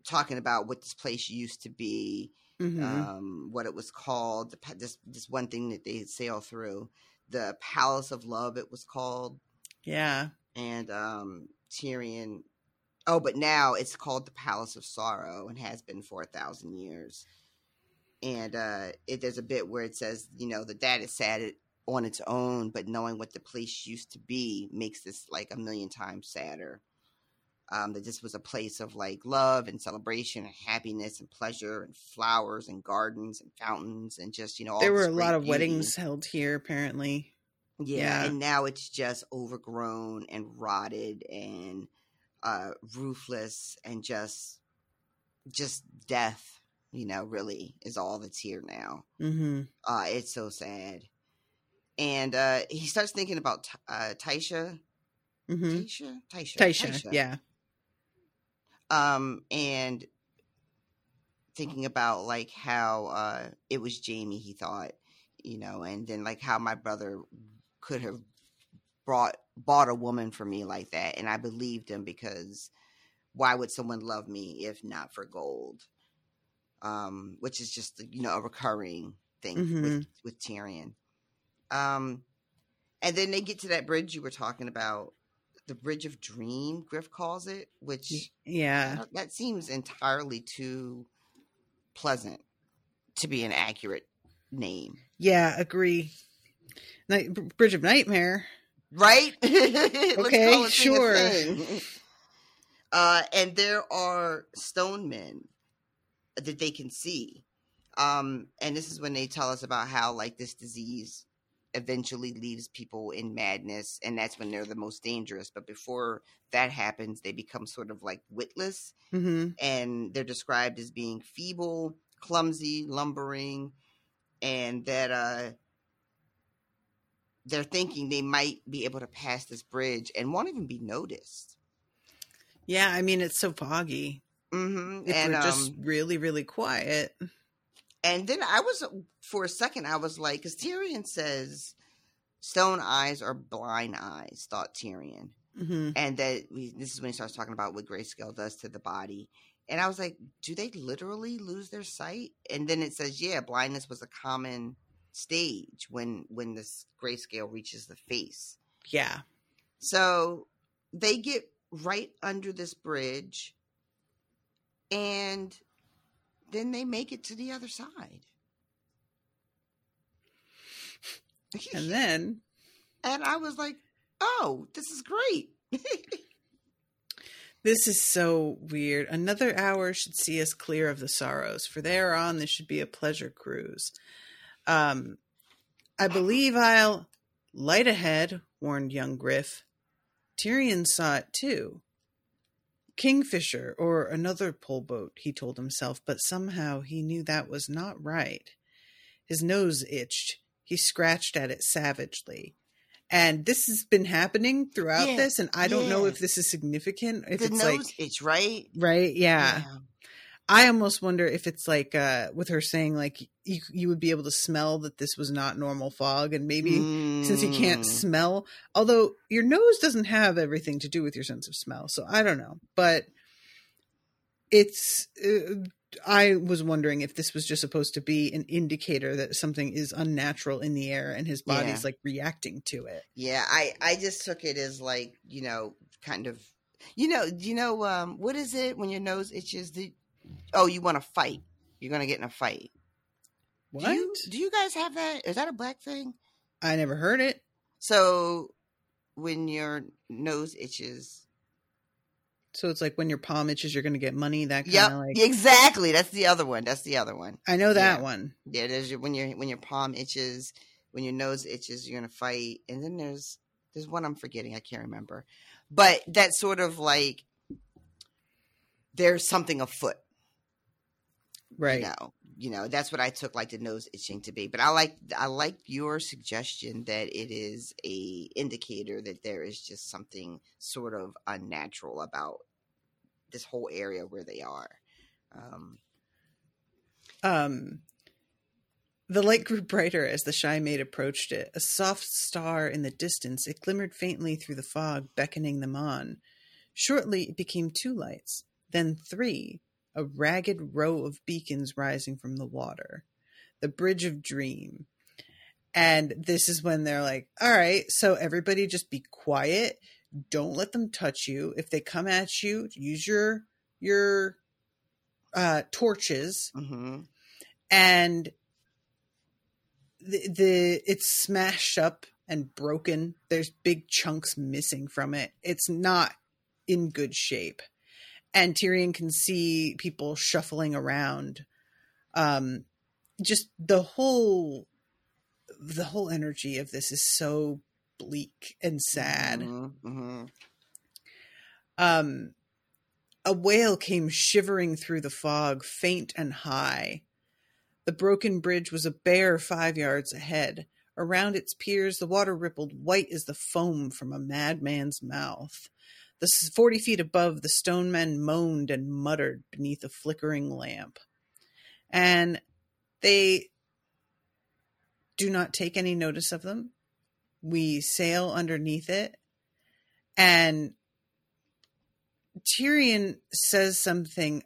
talking about what this place used to be, Mhm. um, what it was called, this this one thing that they sail through, the Palace of Love, it was called, yeah, and um, Tyrion. Oh, but now it's called the Palace of Sorrow and has been for a thousand years. And uh, it there's a bit where it says, you know, the dad is sad it on its own, but knowing what the place used to be makes this like a million times sadder. Um, that this was a place of like love and celebration and happiness and pleasure and flowers and gardens and fountains and just you know all there were a lot of beauty. weddings held here, apparently. Yeah, Yeah. and now it's just overgrown and rotted and uh roofless and just just death, you know, really is all that's here now. hmm Uh it's so sad. And uh he starts thinking about T- uh Tysha. hmm Tysha? Tysha. Tysha, yeah. Um and thinking about like how uh it was Jaime he thought, you know, and then like how my brother could have brought bought a woman for me like that and I believed him because why would someone love me if not for gold? Um which is just you know a recurring thing Mhm. with with Tyrion. Um, and then they get to that bridge you were talking about, the Bridge of Dream. Griff calls it, which Yeah. that seems entirely too pleasant to be an accurate name, Yeah, agree. Night, Bridge of Nightmare. right? Okay, sure. Uh, and there are stone men that they can see. Um, and this is when they tell us about how like this disease eventually leaves people in madness, and that's when they're the most dangerous. But before that happens, they become sort of like witless, hmm and they're described as being feeble, clumsy, lumbering, and that uh they're thinking they might be able to pass this bridge and won't even be noticed. Yeah, I mean it's so foggy. Mm-hmm. If And we're just um, really, really quiet. And then I was for a second I was like, because Tyrion says, "Stone eyes are blind eyes," thought Tyrion, hmm and that we, this is when he starts talking about what grayscale does to the body. And I was like, do they literally lose their sight? And then it says, yeah, blindness was a common stage when when this grayscale reaches the face. Yeah. So they get right under this bridge and then they make it to the other side. And then And I was like, oh, this is great. This is so weird. Another hour should see us clear of the sorrows, for thereon this should be a pleasure cruise. Um, I believe I'll light ahead, warned young Griff. Tyrion saw it too. Kingfisher or another pole boat, he told himself, but somehow he knew that was not right. His nose itched. He scratched at it savagely. And this has been happening throughout Yeah, this, and I don't know if this is significant. If the it's nose like itch, right? right, yeah. I almost wonder if it's like uh with her saying like you you would be able to smell that this was not normal fog and maybe since you can't Mm. smell although your nose doesn't have everything to do with your sense of smell so I don't know but it's uh, I was wondering if this was just supposed to be an indicator that something is unnatural in the air and his body's Yeah. like reacting to it Yeah, I I just took it as like you know, kind of, you know, you know, um, what is it when your nose itches? The, oh, you want to fight? You're gonna get in a fight. what Do you, do you guys have that? Is that a black thing? I never heard it So when your nose itches, so it's like when your palm itches you're going to get money that kind yep, of like exactly. That's the other one. That's the other one. I know that Yeah. one Yeah, there's your when your when your palm itches, when your nose itches, you're gonna fight, and then there's there's one I'm forgetting. I can't remember, but that's sort of like there's something afoot. Right You know, you know that's what I took like the nose itching to be. But I like I like your suggestion that it is a indicator that there is just something sort of unnatural about this whole area where they are. Um, Um, the light grew brighter as the shy maid approached it. A soft star in the distance, it glimmered faintly through the fog, beckoning them on. Shortly, it became two lights, then three, a ragged row of beacons rising from the water. The Bridge of Dream. And this is when they're like, all right, so everybody just be quiet. Don't let them touch you. If they come at you, use your your uh torches mhm. and the, the it's smashed up and broken there's big chunks missing from it it's not in good shape and Tyrion can see people shuffling around um just the whole the whole energy of this is so bleak and sad Mhm, mhm. um, a whale came shivering through the fog, faint and high. The broken bridge was a bare five yards ahead. Around its piers, the water rippled white as the foam from a madman's mouth. The forty feet above, the stone men moaned and muttered beneath a flickering lamp. And they do not take any notice of them. We sail underneath it, and Tyrion says something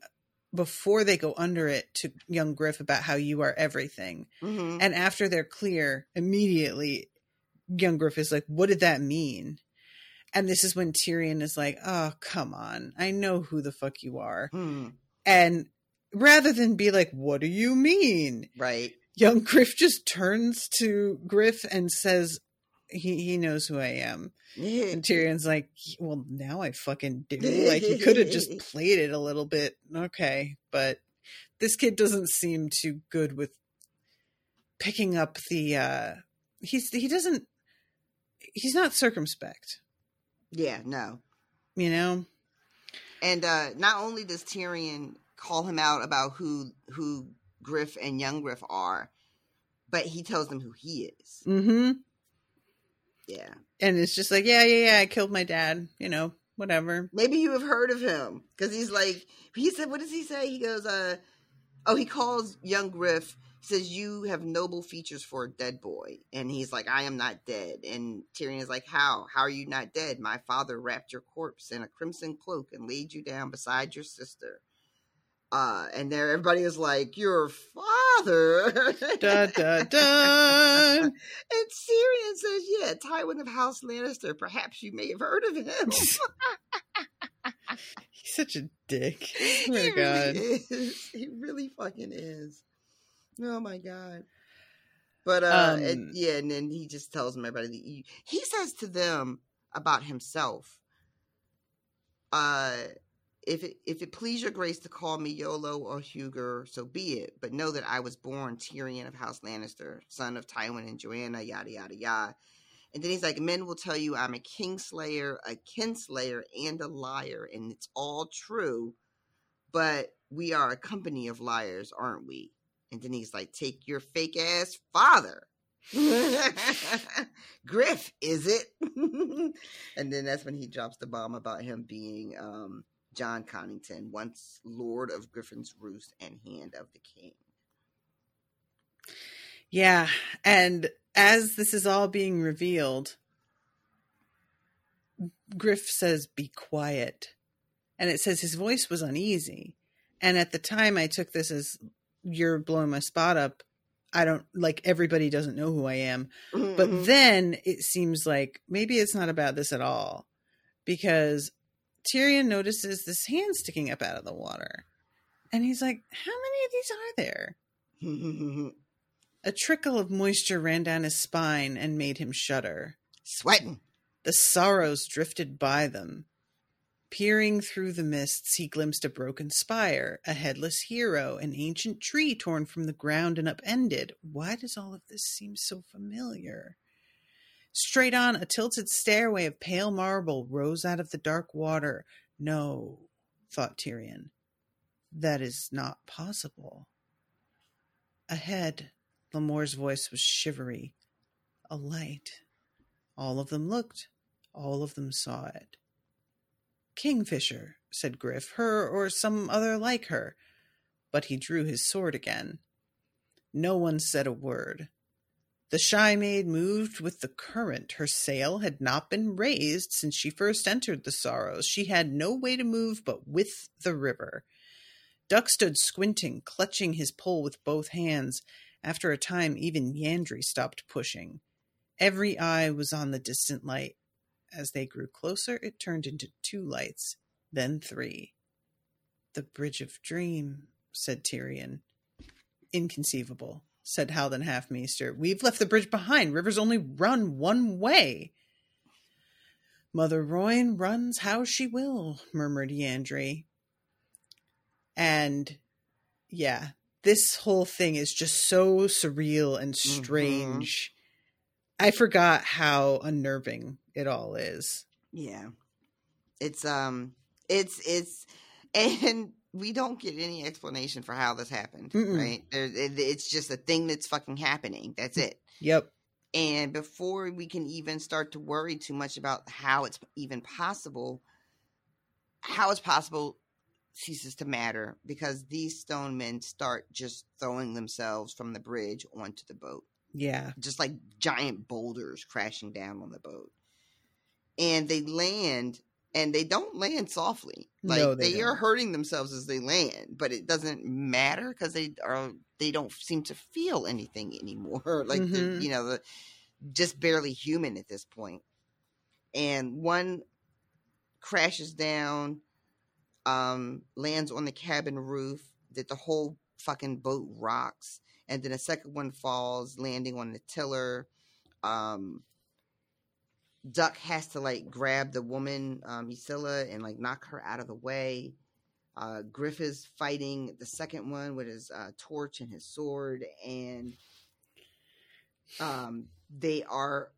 before they go under it to young Griff about how you are everything. Mhm. And after they're clear, immediately young Griff is like, What did that mean? And this is when Tyrion is like, Oh, come on. I know who the fuck you are. Hmm. And rather than be like, What do you mean? Right. Young Griff just turns to Griff and says, he, he knows who I am. And Tyrion's like, well, now I fucking do. Like, he could have just played it a little bit. Okay. But this kid doesn't seem too good with picking up the, uh, he's, he doesn't, he's not circumspect, Yeah, no. you know? And uh not only does Tyrion call him out about who who Griff and young Griff are, but he tells them who he is. Mm-hmm. Yeah. And it's just like, yeah, yeah, yeah, I killed my dad, you know, whatever. Maybe you have heard of him because he's like he said. What does he say? He goes, uh, oh, he calls young Griff. Says, "You have noble features for a dead boy," and he's like, "I am not dead." And Tyrion is like, "How? How are you not dead? My father wrapped your corpse in a crimson cloak and laid you down beside your sister." Uh, and there, everybody is like, "Your father." Da, da, da. And Tyrion says, "Yeah, Tywin of House Lannister. Perhaps you may have heard of him." He's such a dick. Oh my he god. really is. He really fucking is. Oh my god. But uh, Um, and, yeah, and then he just tells them everybody. That he, he says to them about himself. Uh, if it if it please your grace to call me Yollo or Hugor, so be it. But know that I was born Tyrion of House Lannister, son of Tywin and Joanna, yada yada yada. And then he's like, Men will tell you I'm a kingslayer, a kinslayer, and a liar, and it's all true. But we are a company of liars, aren't we? And then he's like, Take your fake ass father. Griff, is it? and then that's when he drops the bomb about him being um, Jon Connington, once Lord of Griffin's Roost and Hand of the King. Yeah. And as this is all being revealed, Griff says, Be quiet. And it says his voice was uneasy. And at the time, I took this as you're blowing my spot up. I don't like everybody doesn't know who I am. But Mhm. then it seems like maybe it's not about this at all because Tyrion notices this hand sticking up out of the water. And he's like, How many of these are there? A trickle of moisture ran down his spine and made him shudder. Sweating. The sorrows drifted by them. Peering through the mists, he glimpsed a broken spire, a headless hero, an ancient tree torn from the ground and upended. Why does all of this seem so familiar? Straight on, a tilted stairway of pale marble rose out of the dark water. No, thought Tyrion. That is not possible. Ahead, Lemore's voice was shivery. A light. All of them looked. All of them saw it. Kingfisher, said Griff, her or some other like her. But he drew his sword again. No one said a word. The shy maid moved with the current. Her sail had not been raised since she first entered the Sorrows. She had no way to move but with the river. Duck stood squinting, clutching his pole with both hands. After a time, even Yandri stopped pushing. Every eye was on the distant light. As they grew closer, it turned into two lights, then three. The Bridge of Dream, said Tyrion. Inconceivable, said Haldon Halfmaester. We've left the bridge behind. Rivers only run one way. Mother Rhoyne runs how she will, murmured Yandri. And yeah, this whole thing is just so surreal and mm-hmm. strange. I forgot how unnerving it all is. Yeah. It's um it's it's and we don't get any explanation for how this happened, Mm-mm. right? It's just a thing that's fucking happening. That's it. Yep. And before we can even start to worry too much about how it's even possible, how it's possible ceases to matter because these stone men start just throwing themselves from the bridge onto the boat Yeah. just like giant boulders crashing down on the boat. And they land, and they don't land softly. Like No, they, they are hurting themselves as they land, but it doesn't matter because they are they don't seem to feel anything anymore. Like Mhm. you know, the, just barely human at this point. And one crashes down, um, lands on the cabin roof. That the whole fucking boat rocks, and then a second one falls, landing on the tiller. Um, Duck has to like grab the woman, um, Ysilla, and like knock her out of the way. Uh, Griff is fighting the second one with his uh, torch and his sword, and um, they are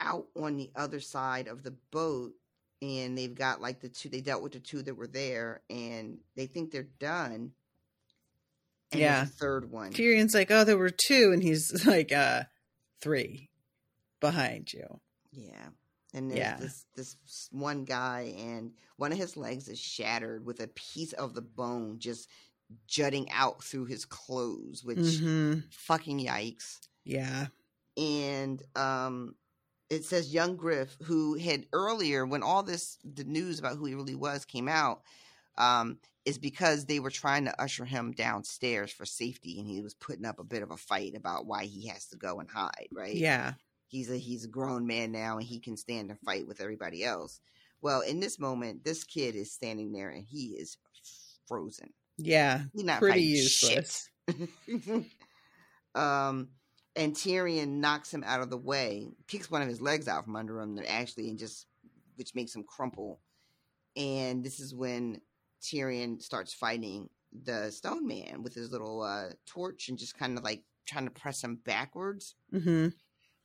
out on the other side of the boat, and they've got like the two. They dealt with the two that were there, and they think they're done. And Yeah. third one. Tyrion's like, oh, there were two, and he's like, uh, three behind you. Yeah. And there's Yeah. this this one guy and one of his legs is shattered with a piece of the bone just jutting out through his clothes, which Mhm. fucking yikes. Yeah. And um it says young Griff, who had earlier when all this the news about who he really was came out, um, is because they were trying to usher him downstairs for safety and he was putting up a bit of a fight about why he has to go and hide, right? Yeah. He's a he's a grown man now and he can stand and fight with everybody else. Well, in this moment, this kid is standing there and he is frozen. Yeah. He's not Pretty useless. um, and Tyrion knocks him out of the way, kicks one of his legs out from under him, actually, and just which makes him crumple. And this is when Tyrion starts fighting the Stone Man with his little uh, torch and just kind of like trying to press him backwards. hmm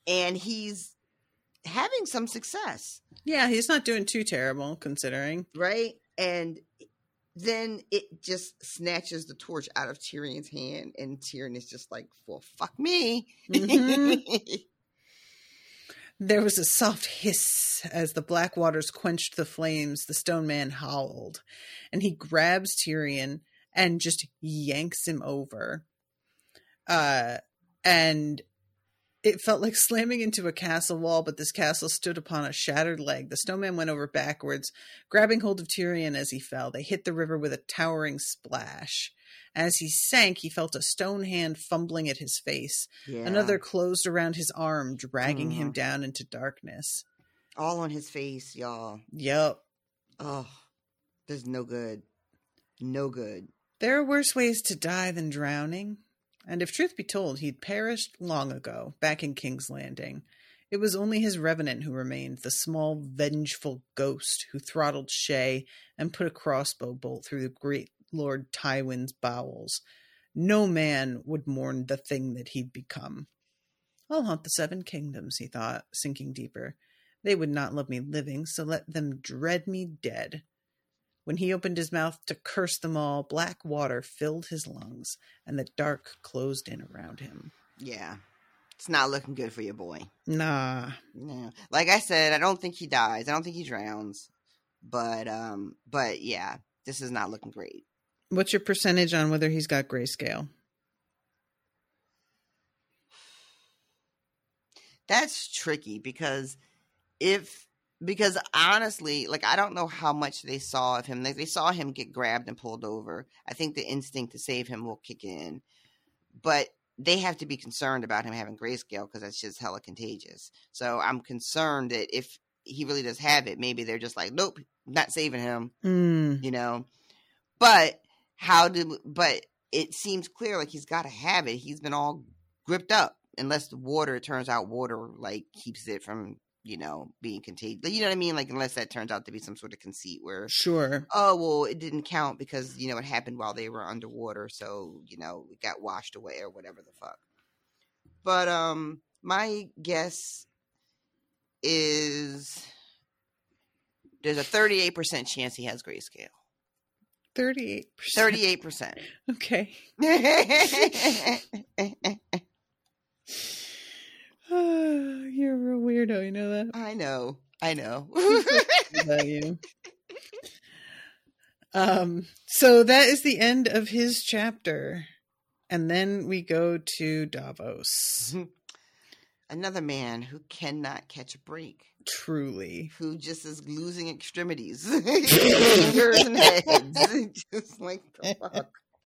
And he's having some success. Yeah, he's not doing too terrible considering. right? And then it just snatches the torch out of Tyrion's hand, and Tyrion is just like, "Well, fuck me." Mhm. There was a soft hiss as the black waters quenched the flames. The stone man howled, and he grabs Tyrion and just yanks him over. Uh, and it felt like slamming into a castle wall, but this castle stood upon a shattered leg. The stone man went over backwards, grabbing hold of Tyrion as he fell. They hit the river with a towering splash. As he sank, he felt a stone hand fumbling at his face. yeah. Another closed around his arm, dragging him Mhm. down into darkness. all on his face, y'all. Yep. Oh, there's no good, no good. There are worse ways to die than drowning. And if truth be told, he'd perished long ago, back in King's Landing. It was only his revenant who remained, the small, vengeful ghost who throttled Shae and put a crossbow bolt through the great Lord Tywin's bowels. No man would mourn the thing that he'd become. I'll haunt the seven kingdoms, he thought, sinking deeper. They would not love me living, so let them dread me dead. When he opened his mouth to curse them all, black water filled his lungs, and the dark closed in around him. Yeah, it's not looking good for your boy. Nah. No, like I said, I don't think he dies. I don't think he drowns. But um, but yeah, this is not looking great. What's your percentage on whether he's got grayscale? That's tricky because if because honestly, like I don't know how much they saw of him. Like they saw him get grabbed and pulled over. I think the instinct to save him will kick in, but they have to be concerned about him having grayscale because that's just hella contagious. So I'm concerned that if he really does have it, maybe they're just like, nope, not saving him. Mm. You know, but how do? But it seems clear like he's got to have it. He's been all gripped up unless the water it turns out water like keeps it from you know being contagious you know what i mean like unless that turns out to be some sort of conceit where Sure. oh well it didn't count because you know it happened while they were underwater so you know it got washed away or whatever the fuck but um my guess is there's a 38% chance he has grayscale 38%. 38% Okay. You're a real weirdo, you know that? I know. I know. you. Um, so that is the end of his chapter. And then we go to Davos. another man who cannot catch a break. Truly. Who just is losing extremities, fingers and heads. just like the fuck.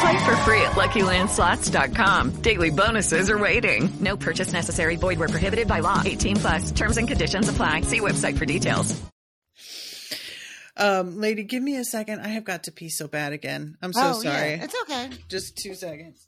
Play for free at LuckyLandSlots.com. Daily bonuses are waiting. No purchase necessary. Void where prohibited by law. 18 plus. Terms and conditions apply. See website for details. Um, lady, give me a second. I have got to pee so bad again. I'm so oh, sorry. Yeah, it's okay. Just two seconds.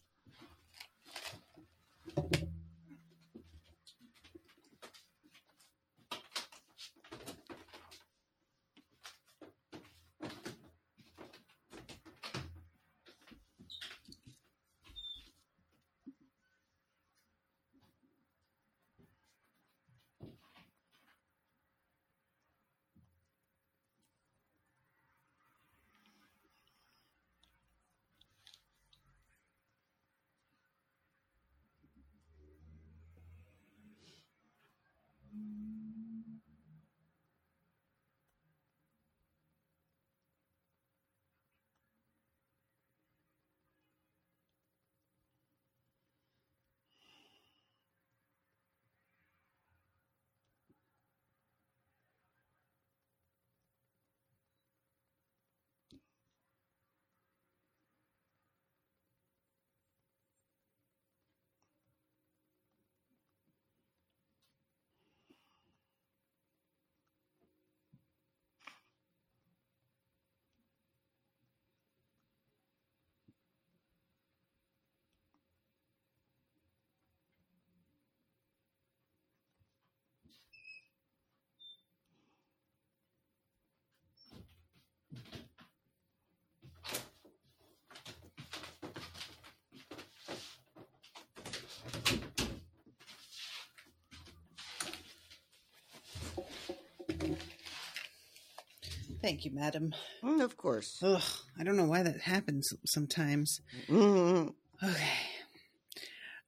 Thank you, madam. Mm, of course. Ugh, I don't know why that happens sometimes. Mhm. Okay.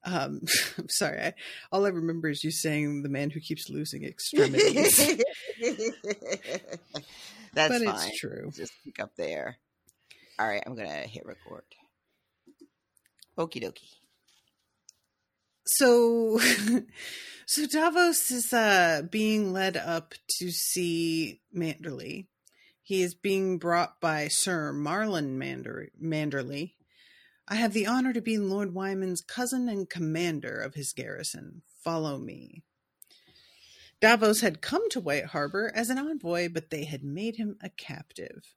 Um, I'm sorry. I, all I remember is you saying the man who keeps losing extremities. That's But it's true. Just pick up there. All right, I'm gonna hit record. Okie dokie. so, so Davos is uh, being led up to see Manderly. He is being brought by Sir Marlon Mander- Manderly. I have the honor to be Lord Wyman's cousin and commander of his garrison. Follow me. Davos had come to White Harbor as an envoy, but they had made him a captive.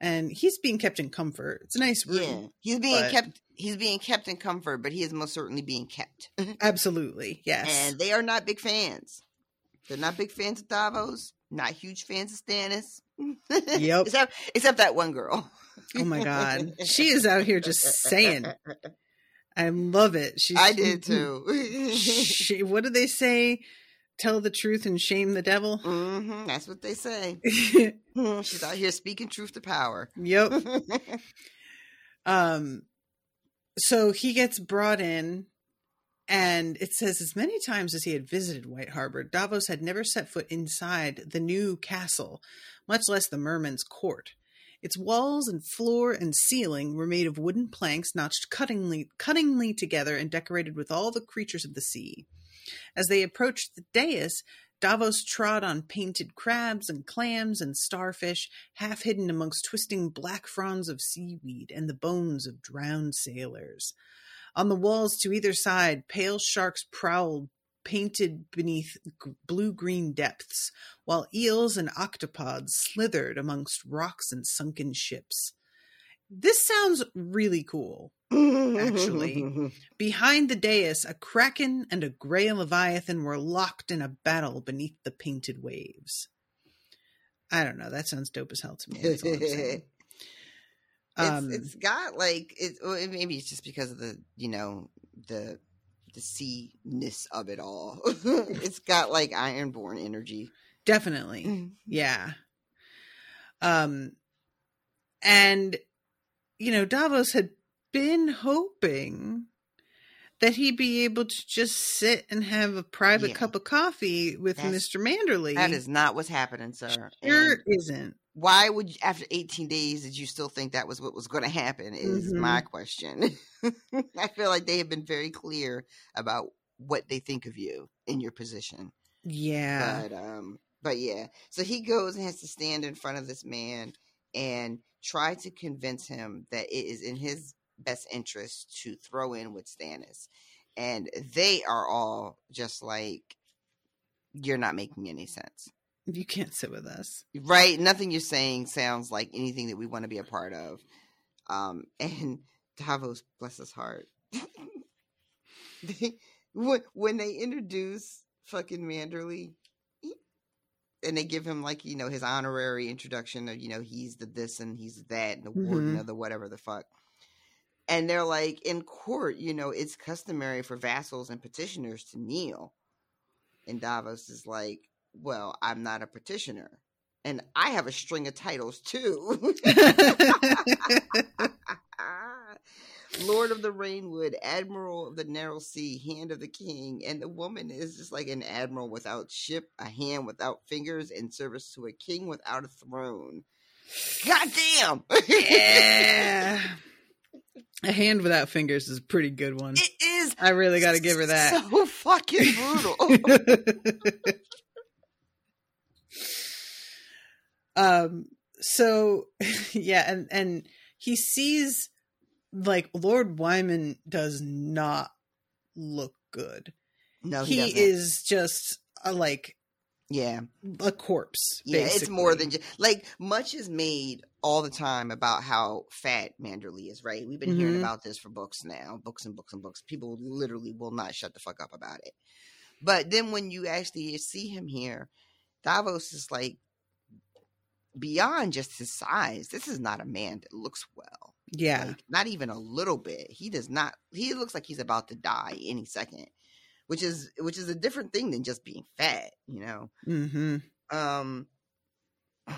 And he's being kept in comfort. It's a nice room. Yeah, he's being but- kept. He's being kept in comfort, but he is most certainly being kept. Absolutely, yes. And they are not big fans. They're not big fans of Davos. Not huge fans of Stannis. Yep. except except that one girl. Oh my god, she is out here just saying. I love it. She's, I did too. she, what do they say? Tell the truth and shame the devil. hmm that's what they say. She's out here speaking truth to power. Yep. Um, so he gets brought in, and it says as many times as he had visited White Harbor, Davos had never set foot inside the new castle, much less the merman's court. Its walls and floor and ceiling were made of wooden planks notched cuttingly, cuttingly together and decorated with all the creatures of the sea. As they approached the dais, Davos trod on painted crabs and clams and starfish, half hidden amongst twisting black fronds of seaweed and the bones of drowned sailors. On the walls to either side, pale sharks prowled, painted beneath blue green depths, while eels and octopods slithered amongst rocks and sunken ships. This sounds really cool. Actually, behind the dais, a kraken and a gray leviathan were locked in a battle beneath the painted waves. I don't know. That sounds dope as hell to me. That's all I'm saying. Um, it's, it's got like it, well, maybe it's just because of the you know the the sea-ness of it all. it's got like ironborn energy. Definitely. Yeah. Um and you know, Davos had been hoping that he'd be able to just sit and have a private Yeah. cup of coffee with That's- Mr. Manderly. That is not what's happening, sir. sure And isn't. Why would you, after 18 days did you still think that was what was going to happen is Mhm. my question. I feel like they have been very clear about what they think of you in your position. Yeah. but um but yeah. So he goes and has to stand in front of this man and try to convince him that it is in his best interest to throw in with stannis. And they are all just like you're not making any sense you can't sit with us. right. Nothing you're saying sounds like anything that we want to be a part of. Um and davos bless his heart. They, when, when they introduce fucking manderly he- and they give him like you know his honorary introduction of you know he's the this and he's that and the warden Mhm. of the whatever the fuck. And they're like in court you know it's customary for vassals and petitioners to kneel. And davos is like well i'm not a petitioner and i have a string of titles too lord of the rainwood admiral of the narrow sea hand of the king and the woman is just like an admiral without ship a hand without fingers in service to a king without a throne god damn yeah. A hand without fingers is a pretty good one. it is I really got to give her that. so fucking brutal um so yeah and and he sees like lord wyman does not look good no he, he, is just a, like yeah a corpse Yeah, it's more than just like much is made all the time about how fat Manderly is, right? We've been hearing Mhm. about this for books now, books and books and books. People literally will not shut the fuck up about it. But then when you actually see him here, Davos is like beyond just his size. This is not a man that looks well. yeah Like, not even a little bit. He does not. He looks like he's about to die any second, which is which is a different thing than just being fat. You know. mm-hmm Um,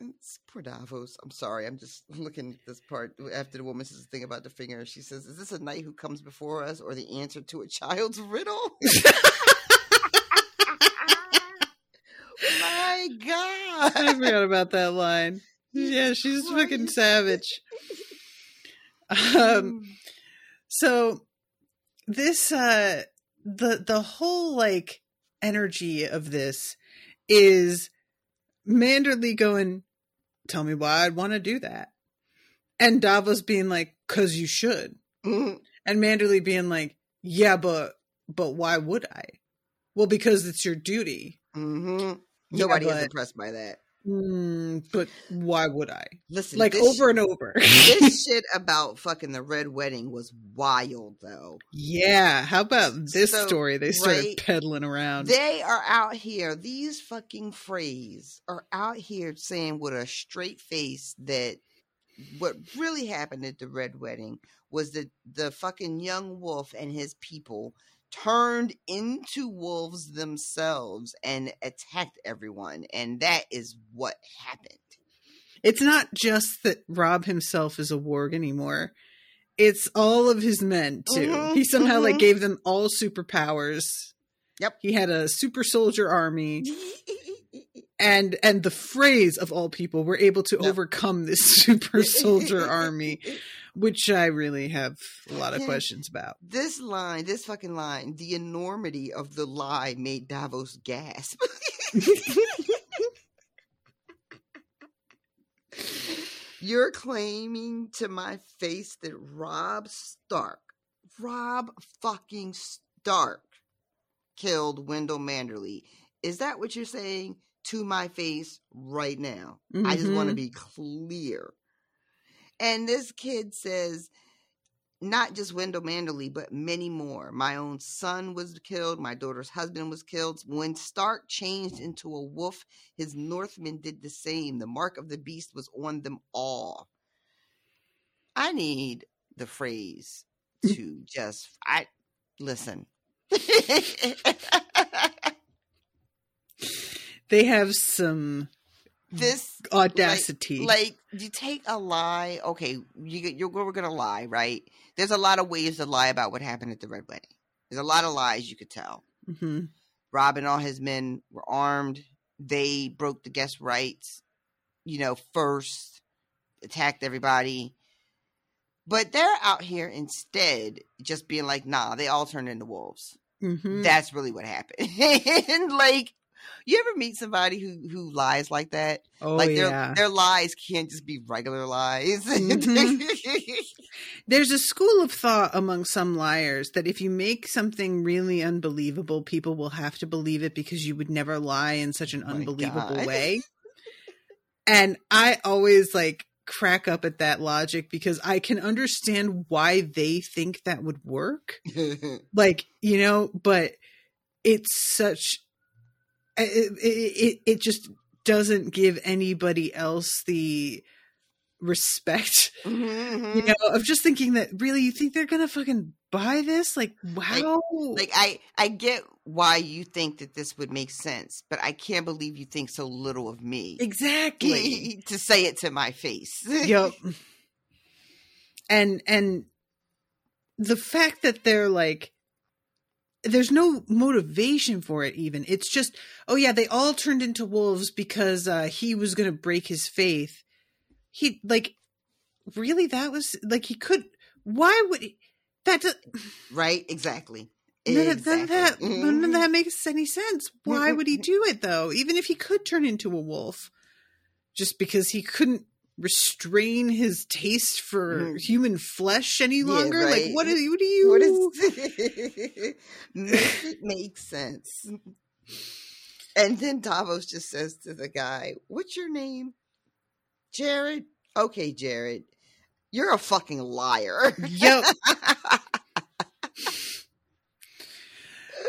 it's poor Davos. I'm sorry. I'm just looking at this part after the woman says the thing about the finger. She says, "Is this a knight who comes before us, or the answer to a child's riddle?" My God. i forgot about that line. Yeah she's fucking savage. Um so this uh the the whole like energy of this is manderly going tell me why i'd want to do that. And davos being like cuz you should. Mhm. and manderly being like yeah but but why would i? Well because it's your duty Mhm. Yeah, Nobody is impressed by that. mm, but why would i Listen, like over and over this shit about fucking the red wedding was wild, though. yeah how about this So, story they started right, peddling around They are out here. These fucking Freys are out here saying with a straight face that what really happened at the red wedding was that the fucking young wolf and his people turned into wolves themselves and attacked everyone, and that is what happened. It's not just that Robb himself is a warg anymore. It's all of his men too. Mhm, He somehow like mhm. gave them all superpowers. Yep. He had a super soldier army and and the Freys of all people were able to Yep. overcome this super soldier army, which I really have a lot of questions about. This line, this fucking line, the enormity of the lie made Davos gasp. You're claiming to my face that Robb Stark, Robb fucking Stark, killed Wendell Manderly. Is that what you're saying to my face right now? I just want to Mhm. be clear. And this kid says, not just Wendell Manderly, but many more. My own son was killed. My daughter's husband was killed. When Stark changed into a wolf, his Northmen did the same. The mark of the beast was on them all. I need the Freys mm. to just I listen. They have some this audacity. Like, like, you take a lie. Okay, you you're we're gonna lie, right? There's a lot of ways to lie about what happened at the red wedding. There's a lot of lies you could tell. Mm-hmm. Robb and all his men were armed. They broke the guest rights. You know, first attacked everybody. But they're out here instead just being like, nah, they all turned into wolves. Mm-hmm. That's really what happened. and like, you ever meet somebody who who lies like that? Oh like their yeah. their lies can't just be regular lies. Mhm. There's a school of thought among some liars that if you make something really unbelievable, people will have to believe it because you would never lie in such an unbelievable God. way. And I always like crack up at that logic because I can understand why they think that would work. like, you know, but it's such it it, it, just doesn't give anybody else the respect Mhm. you know of just thinking that really you think they're gonna fucking buy this like wow like I I get why you think that this would make sense, but I can't believe you think so little of me. exactly to say it to my face. yep and and the fact that they're like there's no motivation for it even it's just oh yeah they all turned into wolves because uh he was gonna break his faith he like really that was like he could why would he, that right? Exactly. none, of, none of that Exactly. none of Mhm. that makes any sense why would he do it though even if he could turn into a wolf just because he couldn't restrain his taste for human flesh any Mm-hmm. Yeah, longer like what do you what do you What is make it make sense? And then Davos just says to the guy, "What's your name?" Jared. Okay, Jared. You're a fucking liar. Yep.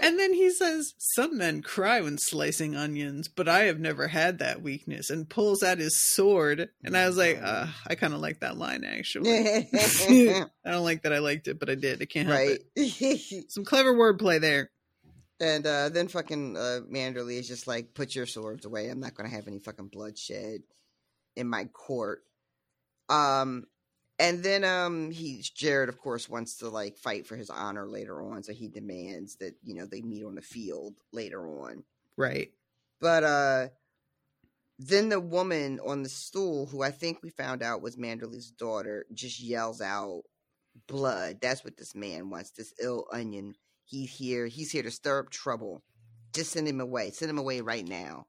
And then he says, Some men cry when slicing onions, but I have never had that weakness, and pulls out his sword. And I was like, uh, I kind of like that line, actually. I don't like that I liked it, but I did. I can't help right. it. Some clever wordplay there. And uh, then fucking uh, Manderly is just like, put your swords away. I'm not going to have any fucking bloodshed in my court. Um, and then um, he Jared, of course, wants to like fight for his honor later on, so he demands that you know they meet on the field later on. Right. But uh, then the woman on the stool, who I think we found out was Manderly's daughter, just yells out, "Blood!" That's what this man wants. This ill onion. He's here. He's here to stir up trouble. Just send him away. Send him away right now.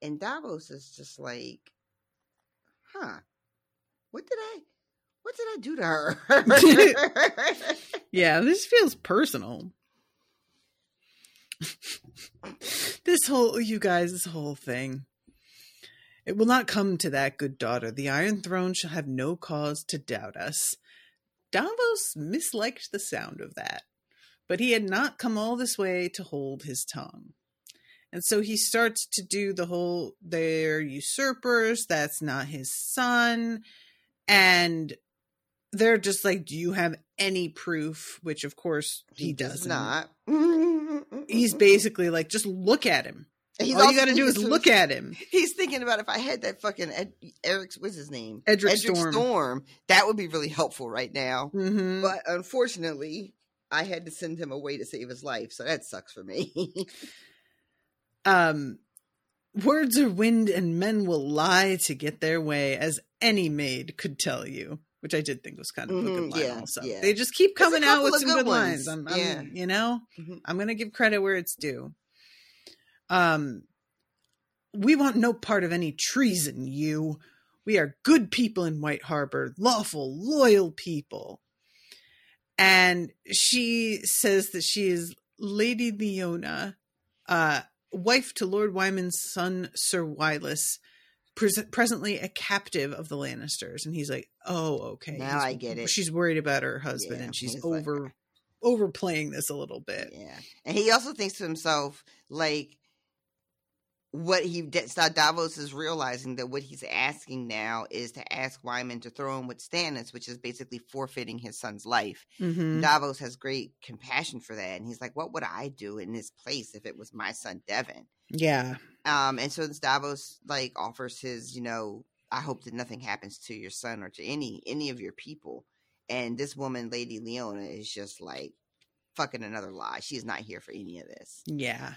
And Davos is just like, huh? What did I? What did I do to her? Yeah, this feels personal. this whole, you guys, this whole thing. It will not come to that, good daughter. The Iron Throne shall have no cause to doubt us. Davos misliked the sound of that, but he had not come all this way to hold his tongue. And so he starts to do the whole, they're usurpers, that's not his son. And they're just like, do you have any proof? Which, of course, he, does doesn't. He's basically like, just look at him. He's All you got to do is look at him. He's thinking about if I had that fucking Ed, Eric's what's his name Edric Storm. Storm, that would be really helpful right now. Mhm. But unfortunately, I had to send him away to save his life, so that sucks for me. Um, words are wind, and men will lie to get their way, as any maid could tell you. Which I did think was kind of a good Mhm, line. yeah, also, yeah. they just keep coming out with some good good lines. I'm, I'm yeah. you know, Mhm. I'm gonna give credit where it's due. Um, we want no part of any treason. You, we are good people in White Harbor, lawful, loyal people. And she says that she is Lady Leona, uh, wife to Lord Wyman's son, Sir Wylis, pres- presently a captive of the Lannisters. And he's like, "Oh, okay." Now He's- I get it. She's worried about her husband, Yeah, and she's he's like- over uh. overplaying this a little bit. yeah, and he also thinks to himself, like, what he Davos is realizing that what he's asking now is to ask Wyman to throw him with Stannis, which is basically forfeiting his son's life. Mhm. Davos has great compassion for that, and he's like, "What would I do in this place if it was my son Devan?" Yeah. Um, and so this Davos like offers his, you know, I hope that nothing happens to your son or to any any of your people. And this woman, Lady Leona, is just like fucking another lie. She's not here for any of this. Yeah.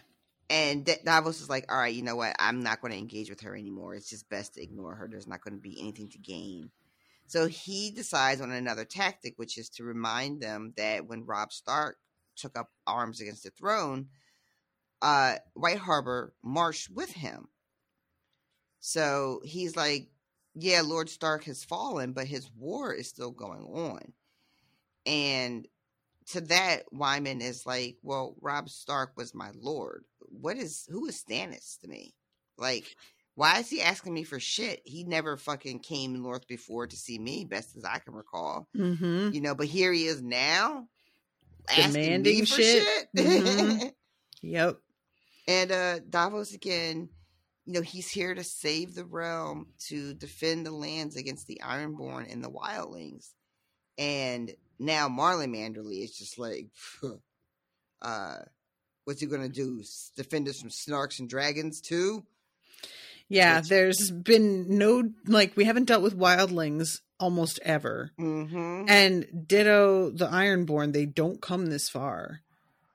And Davos is like, all right, you know what? I'm not going to engage with her anymore. It's just best to ignore her. There's not going to be anything to gain. So he decides on another tactic, which is to remind them that when Robb Stark took up arms against the throne, uh, White Harbor marched with him. So he's like, yeah, Lord Stark has fallen, but his war is still going on. And to that, Wyman is like, well, Robb Stark was my lord. What is who is Stannis to me? Like, why is he asking me for shit? He never fucking came north before to see me, best as I can recall. Mm-hmm. You know, but here he is now asking me Demanding for shit. shit. Mhm. Yep. And uh Davos again, you know, he's here to save the realm, to defend the lands against the Ironborn and the Wildlings. And now Marlon Manderly is just like, uh, what's he gonna do? Defend us from snarks and dragons too? Yeah, there's been no like we haven't dealt with wildlings almost ever. Mm-hmm. And ditto the Ironborn, they don't come this far.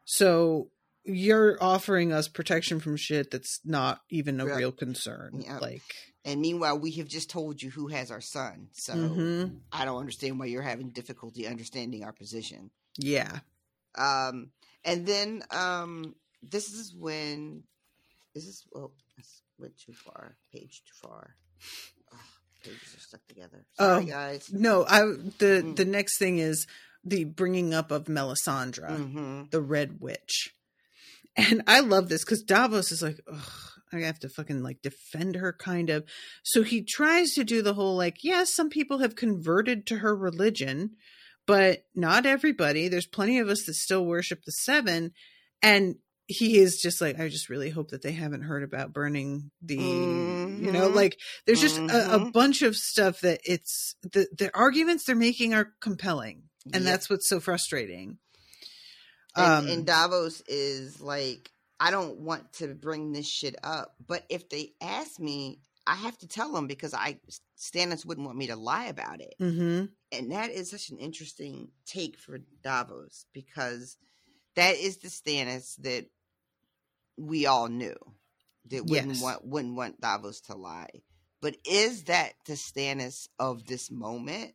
So you're offering us protection from shit that's not even a Yeah. real concern. Yeah. Like And meanwhile, we have just told you who has our son. So Mhm. I don't understand why you're having difficulty understanding our position. yeah. Um, and then um, this is when is this? Oh, I went too far. Page too far. Ugh, pages are stuck together. Sorry, Oh, guys. No, I the Mm. the next thing is the bringing up of Melisandre, Mhm. the Red Witch, and I love this because Davos is like, Ugh, I have to fucking like defend her, kind of. So he tries to do the whole like, yes, some people have converted to her religion, but not everybody. There's plenty of us that still worship the Seven, and he is just like, I just really hope that they haven't heard about burning the, you know, Mhm. like there's just a, a Mhm. bunch of stuff that it's the the arguments they're making are compelling, and that's what's so frustrating. And, Um, and Davos is like, I don't want to bring this shit up, but if they ask me, I have to tell them because I Stannis wouldn't want me to lie about it. mhm. and that is such an interesting take for Davos because that is the Stannis that we all knew that wouldn't Yes. want wouldn't want Davos to lie. But is that the Stannis of this moment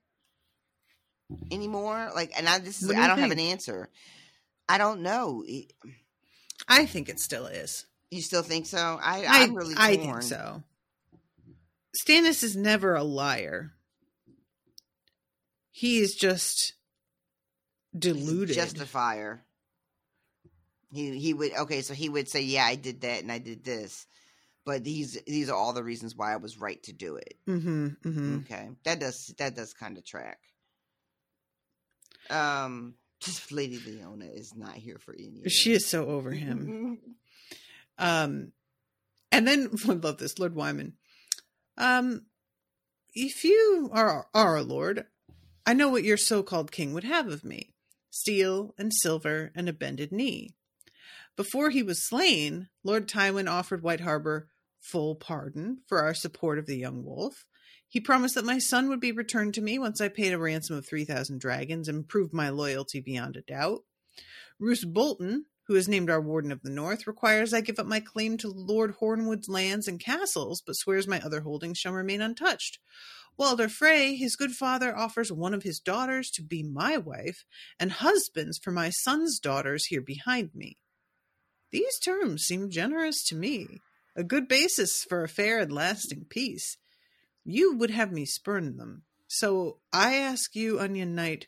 anymore? Like, and I this is do I don't have an answer. I don't know. It- I think it still is. You still think so? I I, I'm really I think so. Stannis is never a liar. He is just deluded. Justifier. He he would okay, so he would say, "Yeah, I did that and I did this," but these these are all the reasons why I was right to do it. mm-hmm, mm-hmm. Okay, that does that does kind of track. Um, just Lady Leona is not here for any. She is so over him. Um, and then I love this, Lord Wyman. Um, if you are are a lord, I know what your so-called king would have of me: steel and silver and a bended knee. Before he was slain, Lord Tywin offered White Harbor full pardon for our support of the young wolf. He promised that my son would be returned to me once I paid a ransom of 3,000 dragons and proved my loyalty beyond a doubt. Roose Bolton, who is named our Warden of the North, requires I give up my claim to Lord Hornwood's lands and castles, but swears my other holdings shall remain untouched. Walder Frey, his good father, offers one of his daughters to be my wife, and husbands for my son's daughters here behind me. These terms seem generous to me, a good basis for a fair and lasting peace. You would have me spurn them. So I ask you, Onion Knight,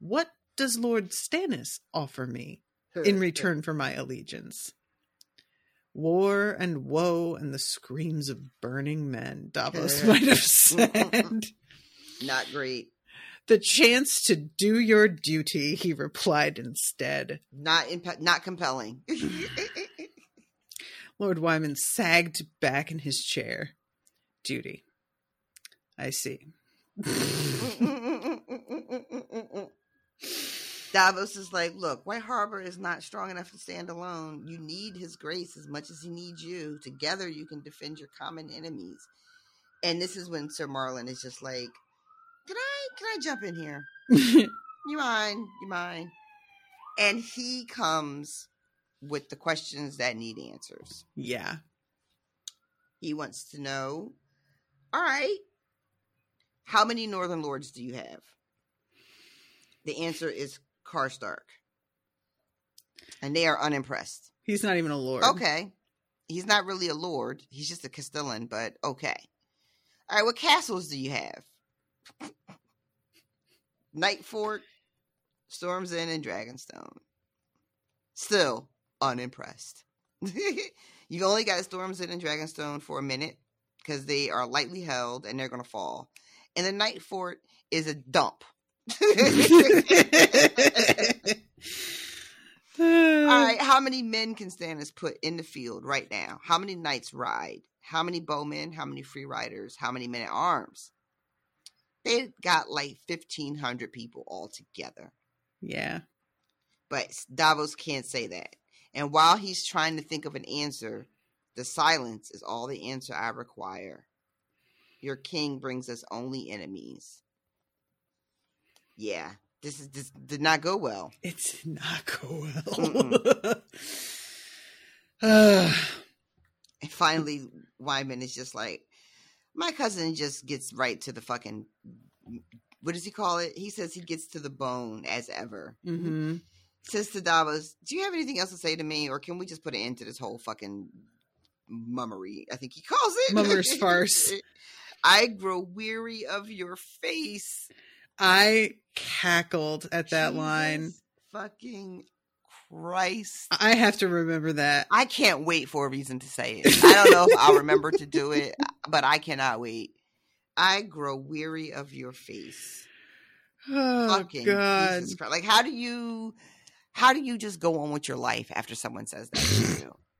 what does Lord Stannis offer me in return for my allegiance? War and woe and the screams of burning men, Davos might have said. not great. the chance to do your duty, he replied instead. Not imp- not compelling. Lord Wyman sagged back in his chair. Duty. I see. Davos is like, look, White Harbor is not strong enough to stand alone. You need his grace as much as he needs you. Together, you can defend your common enemies. And this is when Sir Marlon is just like, can I can I jump in here? you mind? You mind? And he comes with the questions that need answers. Yeah. He wants to know, all right, how many Northern Lords do you have? The answer is Karstark. And they are unimpressed. He's not even a lord. Okay. He's not really a lord. He's just a Castellan, but okay. All right, what castles do you have? Night Fort, Storm's End, and Dragonstone. Still unimpressed. You've only got Storm's End and Dragonstone for a minute because they are lightly held and they're going to fall. And the Night Fort is a dump. All right, how many men can Stannis put in the field right now? How many knights ride? How many bowmen? How many free riders? How many men at arms? They got like 1,500 people all together. Yeah. But Davos can't say that. And while he's trying to think of an answer, the silence is all the answer I require. Your king brings us only enemies. Yeah, this is this did not go well. It did not go well. and finally, Wyman is just like, my cousin just gets right to the fucking. What does he call it? He says he gets to the bone as ever. Mm-hmm. Says to Davos, "Do you have anything else to say to me, or can we just put an end to this whole fucking mummery?" I think he calls it mummer's farce. I grow weary of your face. I cackled at that Jesus line. Fucking Christ. I have to remember that. I can't wait for a reason to say it. I don't know if I'll remember to do it, but I cannot wait. I grow weary of your face. Oh Fucking God! Jesus Christ. Like, how do you, how do you just go on with your life after someone says that?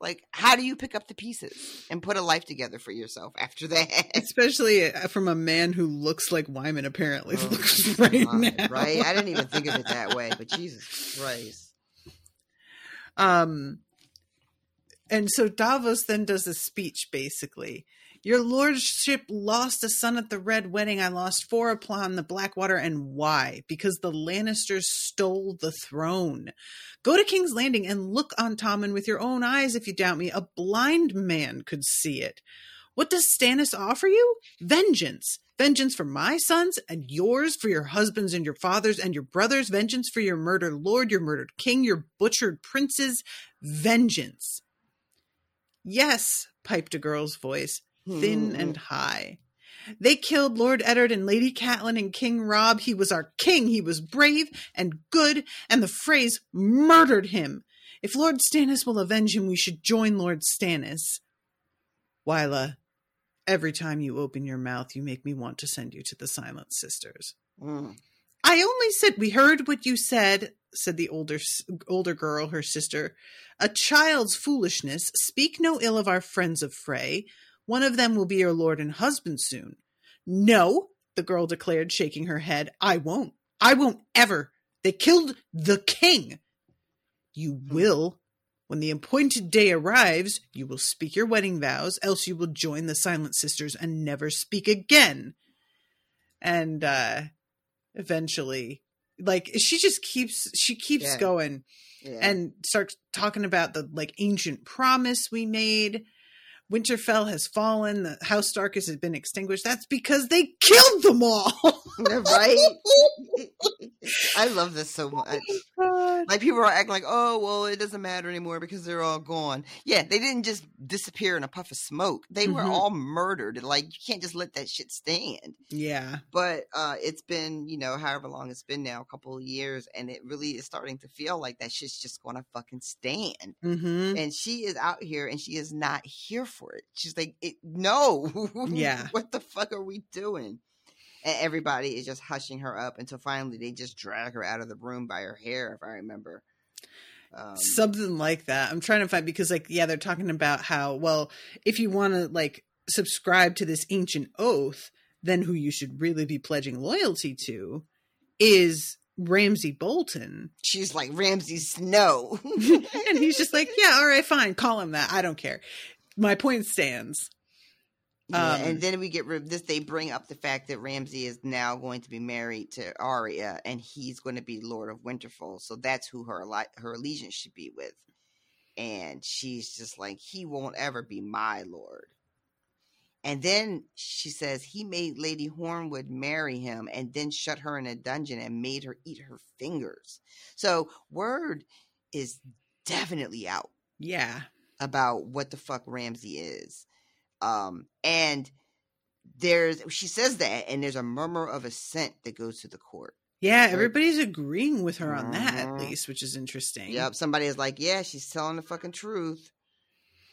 Like, how do you pick up the pieces and put a life together for yourself after that? Especially uh, from a man who looks like Wyman apparently Oh, looks right now. Right? I didn't even think of it that way, but Jesus Christ. Um, and so Davos then does a speech basically. Your lordship lost a son at the Red Wedding. I lost four upon the Blackwater. And why? Because the Lannisters stole the throne. Go to King's Landing and look on Tommen with your own eyes if you doubt me. A blind man could see it. What does Stannis offer you? Vengeance. Vengeance for my sons and yours, for your husbands and your fathers and your brothers. Vengeance for your murdered lord, your murdered king, your butchered princes. Vengeance. Yes, piped a girl's voice, thin and high. They killed Lord Eddard and Lady Catelyn and King Robb. He was our king. He was brave and good, and the Freys murdered him. If Lord Stannis will avenge him, we should join Lord Stannis. Wylla, every time you open your mouth, you make me want to send you to the Silent Sisters. Mm. I only said we heard what you said, said the older older girl, her sister. A child's foolishness. Speak no ill of our friends of Frey. One of them will be your lord and husband soon. No, the girl declared, shaking her head. I won't. I won't ever. They killed the king. You will. When the appointed day arrives, you will speak your wedding vows, else you will join the Silent Sisters and never speak again. And uh eventually like she just keeps she keeps Yeah. going Yeah. and starts talking about the like ancient promise we made winterfell has fallen the house starkest has been extinguished that's because they killed them all right? I love this so much. Like people are acting like, oh well, it doesn't matter anymore because they're all gone. Yeah, they didn't just disappear in a puff of smoke. They were Mhm. all murdered. Like you can't just let that shit stand. yeah But uh it's been, you know, however long it's been now, a couple of years, and it really is starting to feel like that shit's just gonna fucking stand. mm-hmm. And she is out here and she is not here for it. She's like, it, no. Yeah. what the fuck are we doing? And everybody is just hushing her up until finally they just drag her out of the room by her hair, if I remember. Um, Something like that. I'm trying to find because like yeah, they're talking about how well if you want to like subscribe to this ancient oath, then who you should really be pledging loyalty to is Ramsay Bolton. she's like Ramsay Snow. and he's just like, yeah, all right, fine, call him that. I don't care. My point stands. Yeah, Um, and then we get rid of this. They bring up the fact that Ramsay is now going to be married to Arya, and he's going to be Lord of Winterfell. So that's who her her allegiance should be with. And she's just like, he won't ever be my lord. And then she says he made Lady Hornwood marry him, and then shut her in a dungeon and made her eat her fingers. So word is definitely out Yeah. About what the fuck Ramsay is. Um, and there's she says that, and there's a murmur of assent that goes to the court. Yeah, everybody's agreeing with her on that at Mhm. least, which is interesting. Yep, somebody is like, yeah, she's telling the fucking truth.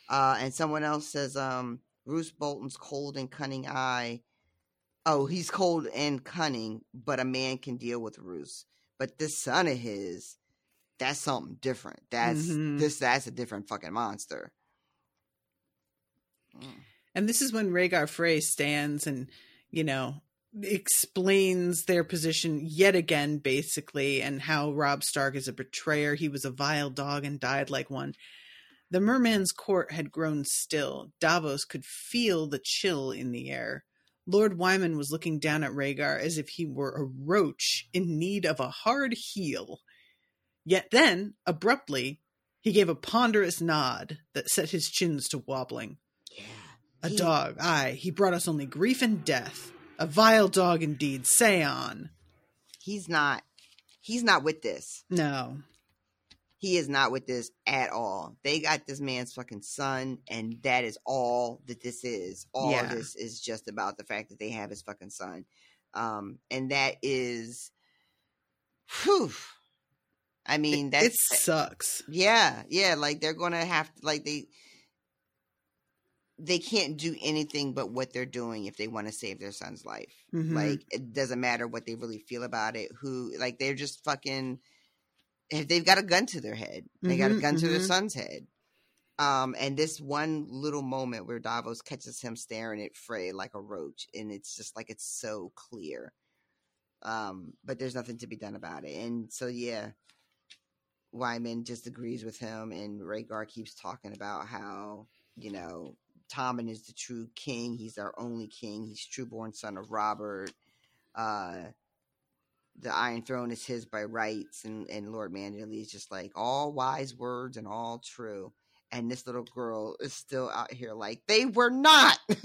Uh, and someone else says, um, Roose Bolton's cold and cunning eye. Oh, he's cold and cunning, but a man can deal with Roose. But this son of his, that's something different. That's Mhm. this. That's a different fucking monster. And this is when Rhaegar Frey stands and, you know, explains their position yet again, basically, and how Robb Stark is a betrayer. He was a vile dog and died like one. The merman's court had grown still. Davos could feel the chill in the air. Lord Wyman was looking down at Rhaegar as if he were a roach in need of a hard heel. Yet then, abruptly, he gave a ponderous nod that set his chins to wobbling. A He- dog, aye, he brought us only grief and death. A vile dog indeed, say on. He's not. He's not with this. No. He is not with this at all. They got this man's fucking son, and that is all that this is. All Yeah. this is just about the fact that they have his fucking son. Um, and that is whew. I mean, that it sucks. yeah, yeah, like they're gonna have to like they they can't do anything but what they're doing if they want to save their son's life. Mhm. Like it doesn't matter what they really feel about it. Who like they're just fucking if they've got a gun to their head. They got a Mhm, gun to their mhm. son's head. Um, and this one little moment where Davos catches him staring at Frey like a roach, and it's just like it's so clear. Um, but there's nothing to be done about it. And so yeah, Wyman disagrees with him, and Rhaegar keeps talking about how you know Tommen is the true king. He's our only king. He's trueborn son of Robert. Uh, the Iron Throne is his by rights, and and Lord Manderly is just like all wise words and all true. And this little girl is still out here like they were not. and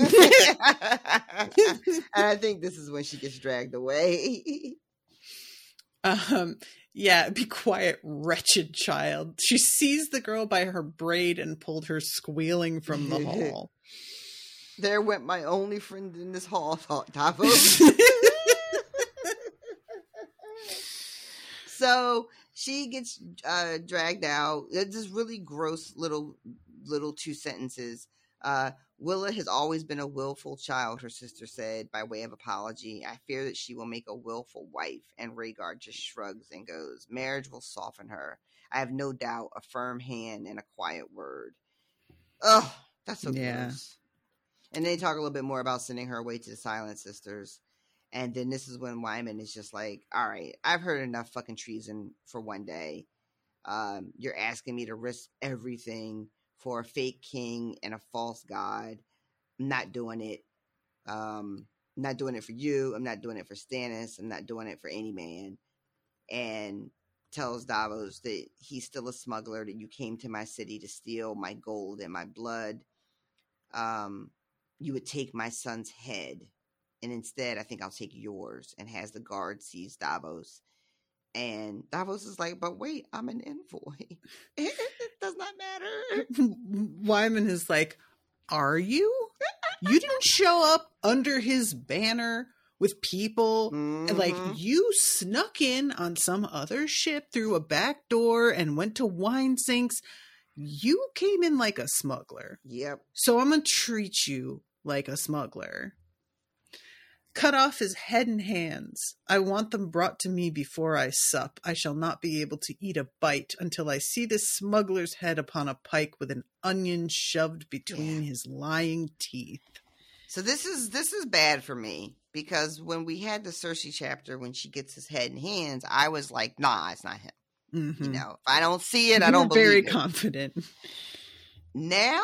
I think this is when she gets dragged away. Um, yeah, be quiet, wretched child. She seized the girl by her braid and pulled her squealing from the hall. there went my only friend in this hall, thought Davos. so she gets uh, dragged out. It's just really gross little little two sentences. Uh, Wylla has always been a willful child, her sister said by way of apology. I fear that she will make a willful wife. And Rhaegar just shrugs and goes, Marriage will soften her. I have no doubt a firm hand and a quiet word. Oh, that's so Yeah. gross. And they talk a little bit more about sending her away to the Silent Sisters. And then this is when Wyman is just like, all right, I've heard enough fucking treason for one day. Um, you're asking me to risk everything for a fake king and a false god. I'm not doing it. Um, I'm not doing it for you. I'm not doing it for Stannis. I'm not doing it for any man. And tells Davos that he's still a smuggler, that you came to my city to steal my gold and my blood. Um, you would take my son's head, and instead, I think I'll take yours. And has the guard seize Davos. And Davos is like, but wait, I'm an envoy. does not matter. Wyman is like, Are you? You didn't show up under his banner with people. And, Like, mm-hmm. you snuck in on some other ship through a back door and went to wine sinks. You came in like a smuggler. Yep. So I'm going to treat you like a smuggler. Cut off his head and hands. I want them brought to me before I sup. I shall not be able to eat a bite until I see this smuggler's head upon a pike with an onion shoved between his lying teeth. So this is this is bad for me because when we had the Cersei chapter when she gets his head and hands, I was like, nah, it's not him. Mm-hmm. You know, if I don't see it, I don't very it. confident. now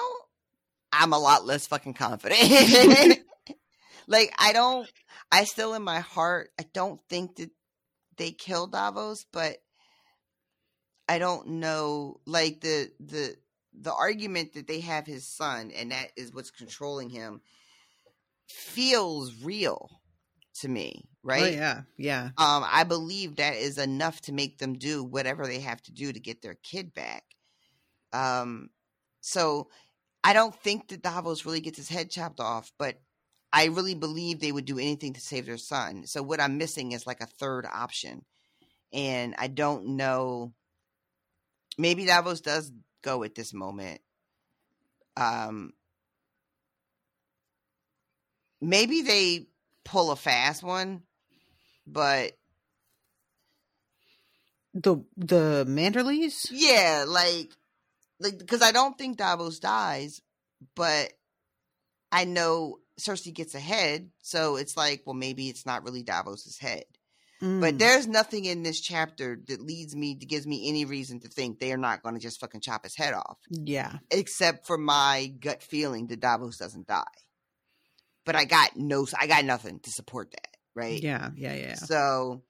I'm a lot less fucking confident. like I don't I still in my heart I don't think that they killed Davos, but I don't know like the the the argument that they have his son and that is what's controlling him feels real to me, right? Oh yeah, yeah. um, I believe that is enough to make them do whatever they have to do to get their kid back. Um, so I don't think that Davos really gets his head chopped off, but I really believe they would do anything to save their son. So what I'm missing is like a third option, and I don't know. Maybe Davos does go at this moment. Um, maybe they pull a fast one, but The the Manderlys? Yeah, like, like because I don't think Davos dies, but I know Cersei gets ahead, so it's like, well, maybe it's not really Davos's head. But Mm. there's nothing in this chapter that leads me to gives me any reason to think they are not going to just fucking chop his head off, Yeah. except for my gut feeling that Davos doesn't die. But I got no, I got nothing to support that, right? Yeah, yeah, yeah. So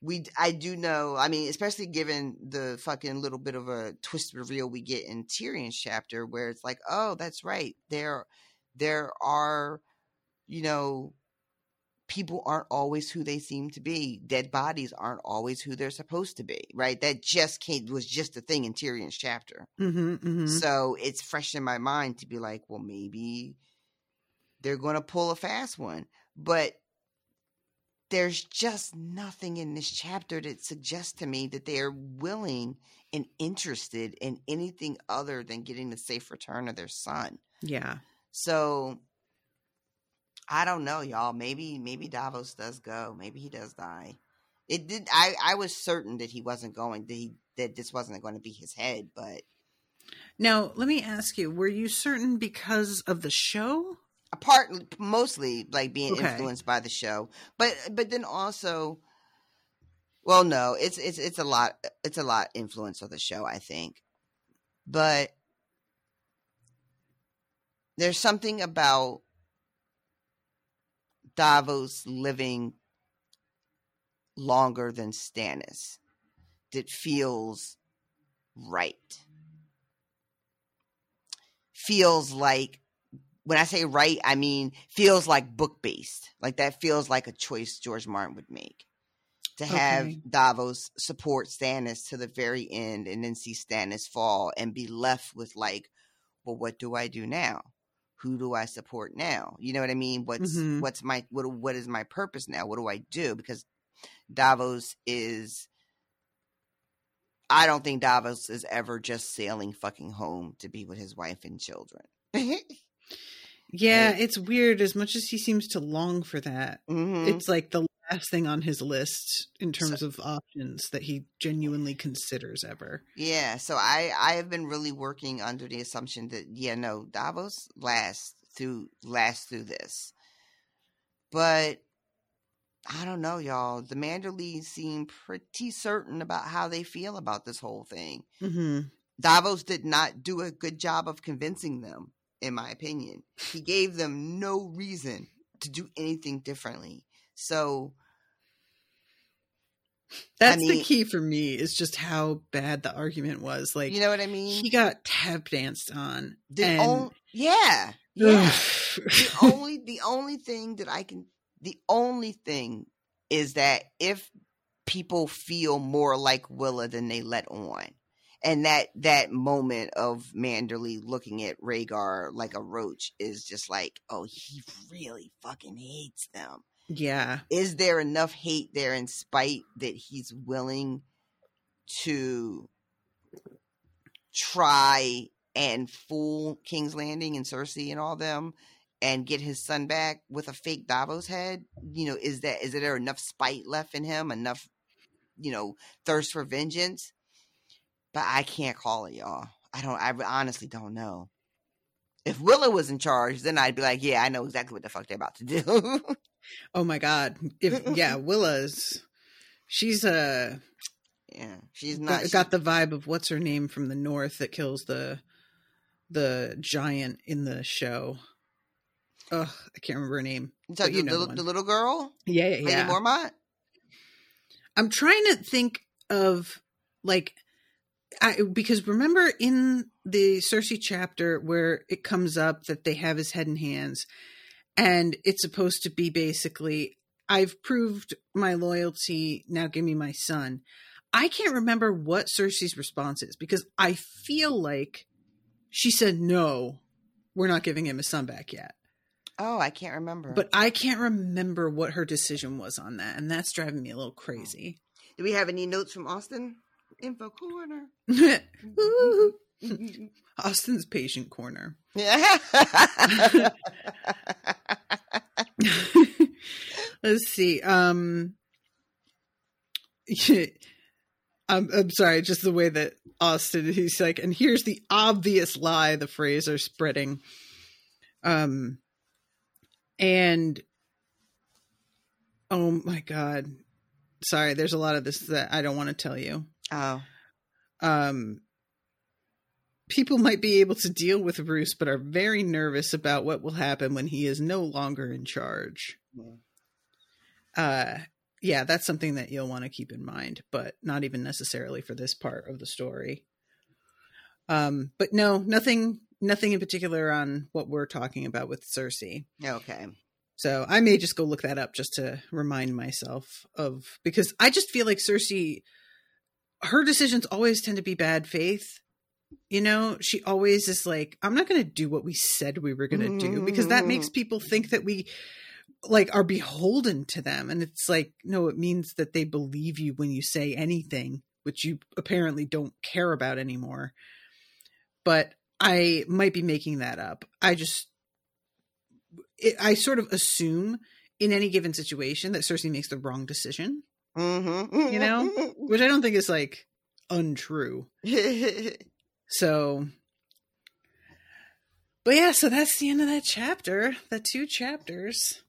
we, I do know. I mean, especially given the fucking little bit of a twist reveal we get in Tyrion's chapter, where it's like, oh, that's right. There, there are, you know, people aren't always who they seem to be. Dead bodies aren't always who they're supposed to be. Right? That just came was just a thing in Tyrion's chapter. Mm-hmm, mm-hmm. So it's fresh in my mind to be like, well, maybe they're going to pull a fast one. But there's just nothing in this chapter that suggests to me that they are willing and interested in anything other than getting the safe return of their son. yeah. So I don't know, y'all. Maybe maybe Davos does go. Maybe he does die. It did. I I was certain that he wasn't going. That he that this wasn't going to be his head. But Now, let me ask you, were you certain because of the show? apart mostly like being Okay. influenced by the show but but then also well no it's it's it's a lot it's a lot influence of the show i think but there's something about davos living longer than stannis that feels right feels like when I say right, I mean feels like book based. Like that feels like a choice George Martin would make. To have Okay. Davos support Stannis to the very end and then see Stannis fall and be left with like, well, what do I do now? Who do I support now? You know what I mean? What's Mhm. what's my what what is my purpose now? What do I do? Because Davos is I don't think Davos is ever just sailing fucking home to be with his wife and children. Yeah, it's weird. As much as he seems to long for that, Mhm. it's like the last thing on his list in terms of options that he genuinely considers ever. Yeah, so I I have been really working under the assumption that yeah, no, Davos lasts through lasts through this. But I don't know, y'all. The Manderlys seem pretty certain about how they feel about this whole thing. Mm-hmm. Davos did not do a good job of convincing them, in my opinion. He gave them no reason to do anything differently. So That's the mean- key for me. Is just how bad the argument was. Like you know what I mean? he got tap danced on. The and on- yeah, yeah. the only the only thing that I can the only thing is that if people feel more like Wylla than they let on. And that that moment of Manderly looking at Rhaegar like a roach is just like, oh, he really fucking hates them. Yeah, Is there enough hate there in spite that he's willing to try and fool King's Landing and Cersei and all them and get his son back with a fake Davos head, you know, is that is there enough spite left in him, enough, you know, thirst for vengeance? But I can't call it, y'all. I don't. I honestly don't know. If Wylla was in charge, then I'd be like, yeah, I know exactly what the fuck they're about to do. oh my god! If yeah, Wylla's, she's a. Uh, yeah, she's not. Got, got the vibe of what's her name from the north that kills the the giant in the show. Ugh, I can't remember her name. So you know the, the, little girl. Yeah, yeah, yeah. Lady Mormont. I'm trying to think of like I, because remember in the Cersei chapter where it comes up that they have his head and hands, and it's supposed to be basically, I've proved my loyalty. Now give me my son. I can't remember what Cersei's response is because I feel like she said no, we're not giving him his son back yet. Oh, I can't remember. But I can't remember what her decision was on that, and that's driving me a little crazy. Do we have any notes from Austin? Info corner. Austin's patient corner. Let's see. Um I'm, I'm sorry, just the way that Austin he's like, and here's the obvious lie the Freys are spreading. Um and oh my god. Sorry, there's a lot of this that I don't want to tell you. Oh. Um people might be able to deal with Roose, but are very nervous about what will happen when he is no longer in charge. Yeah. Uh, yeah, that's something that you'll want to keep in mind, but not even necessarily for this part of the story. Um, but no, nothing, nothing in particular on what we're talking about with Cersei. Okay. So I may just go look that up just to remind myself of because I just feel like Cersei, her decisions always tend to be bad faith. You know she always is like i'm not going to do what we said we were going to do because that makes mm-hmm. people think that we like are beholden to them. And it's like no it means that they believe you when you say anything which you apparently don't care about anymore. But i might be making that up. I just it, i sort of assume in any given situation that cersei makes the wrong decision mm-hmm. you know which i don't think is like untrue So, but yeah, so that's the end of that chapter, the two chapters.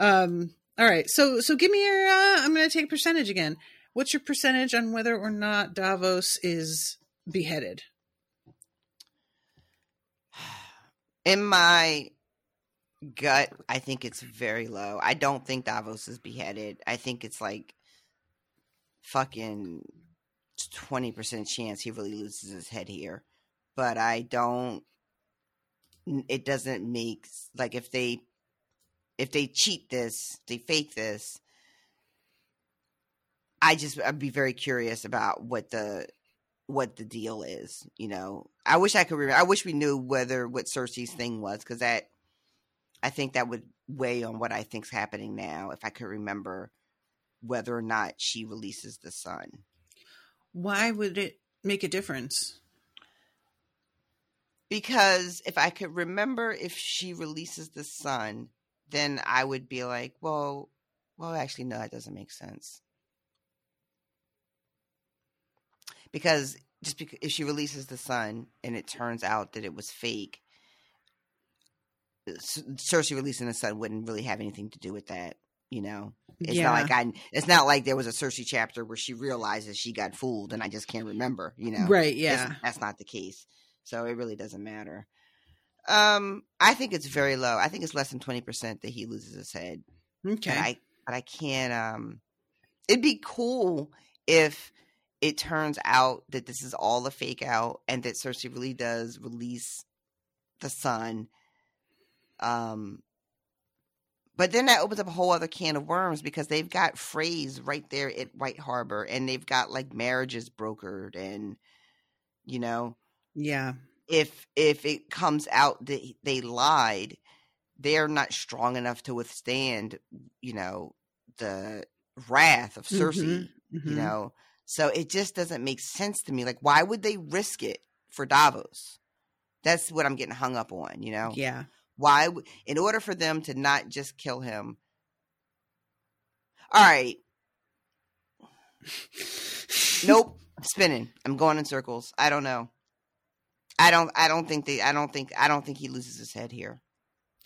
Um, all right, so so give me your. Uh, I'm going to take percentage again. What's your percentage on whether or not Davos is beheaded? In my gut, I think it's very low. I don't think Davos is beheaded. I think it's like fucking twenty percent chance he really loses his head here, but I don't. It doesn't make like if they if they cheat this, they fake this. I just I'd be very curious about what the what the deal is. You know, I wish I could. Remember, I wish we knew whether what Cersei's thing was because that I think that would weigh on what I think's happening now. If I could remember whether or not she releases the son. Why would it make a difference? Because if I could remember if she releases the son, then I would be like, well, well, actually, no, that doesn't make sense. Because just because if she releases the son and it turns out that it was fake, Cersei releasing the son wouldn't really have anything to do with that. You know, it's yeah. not like I. It's not like there was a Cersei chapter where she realizes she got fooled, and I just can't remember. You know, right? Yeah, that's, that's not the case. So it really doesn't matter. Um, I think it's very low. I think it's less than twenty percent that he loses his head. Okay, but I but I can't. Um, it'd be cool if it turns out that this is all a fake out, and that Cersei really does release the son. Um, but then that opens up a whole other can of worms because they've got Freys right there at White Harbor and they've got like marriages brokered and you know yeah. if if it comes out that they lied they're not strong enough to withstand you know the wrath of Cersei mm-hmm, mm-hmm. you know? So it just doesn't make sense to me. Like why would they risk it for Davos? That's what I'm getting hung up on you know? Yeah Why, in order for them to not just kill him? All right. nope. I'm spinning. I'm going in circles. I don't know. I don't. I don't think they. I don't think. I don't think he loses his head here.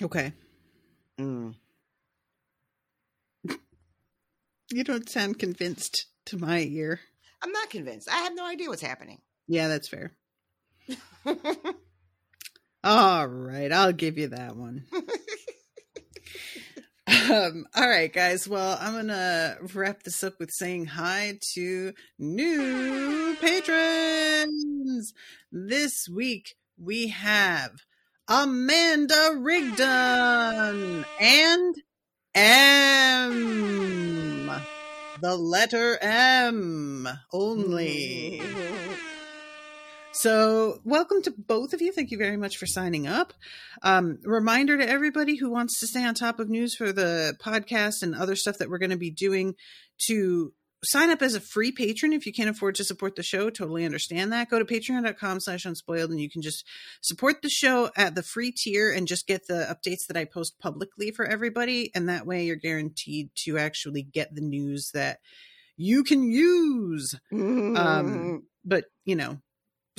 Okay. Mm. You don't sound convinced to my ear. I'm not convinced. I have no idea what's happening. Yeah, that's fair. All right, I'll give you that one. um, all right, guys. Well, I'm gonna wrap this up with saying hi to new patrons. This week we have Amanda Rigdon and M. The letter M only. So, welcome to both of you. Thank you very much for signing up. Um, reminder to everybody who wants to stay on top of news for the podcast and other stuff that we're going to be doing to sign up as a free patron if you can't afford to support the show. Totally understand that. Go to patreon.com slash unspoiled and you can just support the show at the free tier and just get the updates that i post publicly for everybody. And that way you're guaranteed to actually get the news that you can use. Um but you know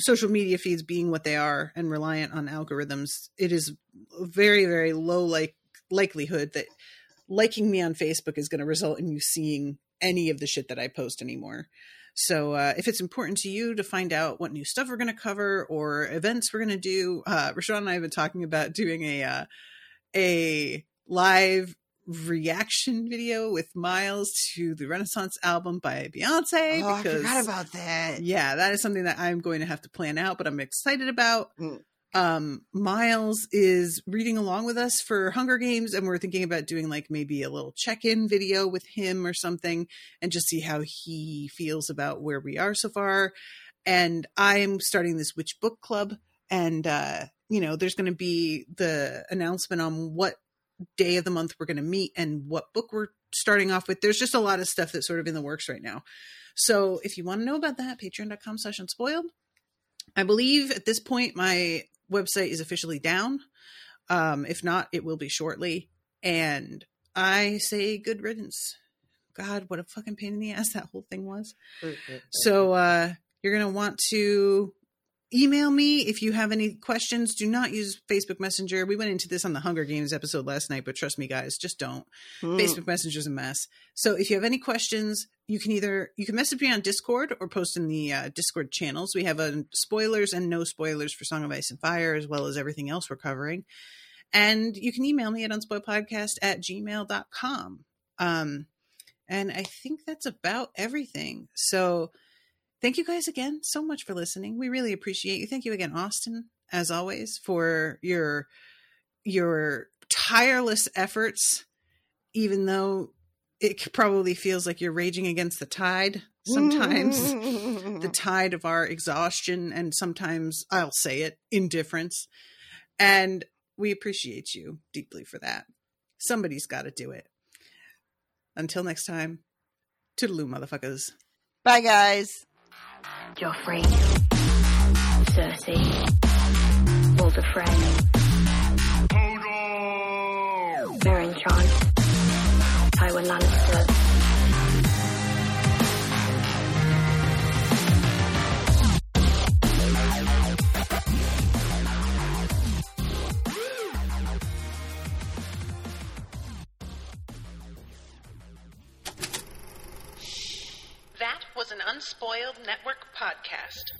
social media feeds being what they are and reliant on algorithms it is very very low like likelihood that liking me on facebook is going to result in you seeing any of the shit that i post anymore. So uh, if it's important to you to find out what new stuff we're going to cover or events we're going to do uh RoShawn and i have been talking about doing a uh, a live reaction video with Miles to the Renaissance album by Beyonce. Oh, I forgot about that. Yeah, that is something that I'm going to have to plan out, but I'm excited about. Mm. Um, Miles is reading along with us for Hunger Games, and we're thinking about doing like maybe a little check-in video with him or something, and just see how he feels about where we are so far. And I'm starting this witch book club, and uh, you know, there's going to be the announcement on what day of the month we're going to meet and what book we're starting off with. There's just a lot of stuff that's sort of in the works right now. So if you want to know about that, patreon.com slash unspoiled. I believe at this point my website is officially down. Um, if not, it will be shortly. And I say good riddance. God, what a fucking pain in the ass that whole thing was. So uh, you're going to want to email me if you have any questions. Do not use Facebook Messenger. We went into this on the Hunger Games episode last night, but trust me, guys, just don't. Mm. Facebook Messenger's a mess. So if you have any questions, you can either you can message me on Discord or post in the uh, Discord channels. We have a spoilers and no spoilers for Song of Ice and Fire, as well as everything else we're covering. And you can email me at unspoiledpodcast at gmail.com. Um, and I think that's about everything. So thank you guys again so much for listening. We really appreciate you. Thank you again, Austin, as always, for your your tireless efforts, even though it probably feels like you're raging against the tide sometimes the tide of our exhaustion and sometimes I'll say it indifference and we appreciate you deeply for that somebody's got to do it until next time toodaloo motherfuckers Bye, guys. Joffrey, Cersei, Walder Frey, Meryn Jon, Tywin Lannister, was an Unspoiled Network podcast.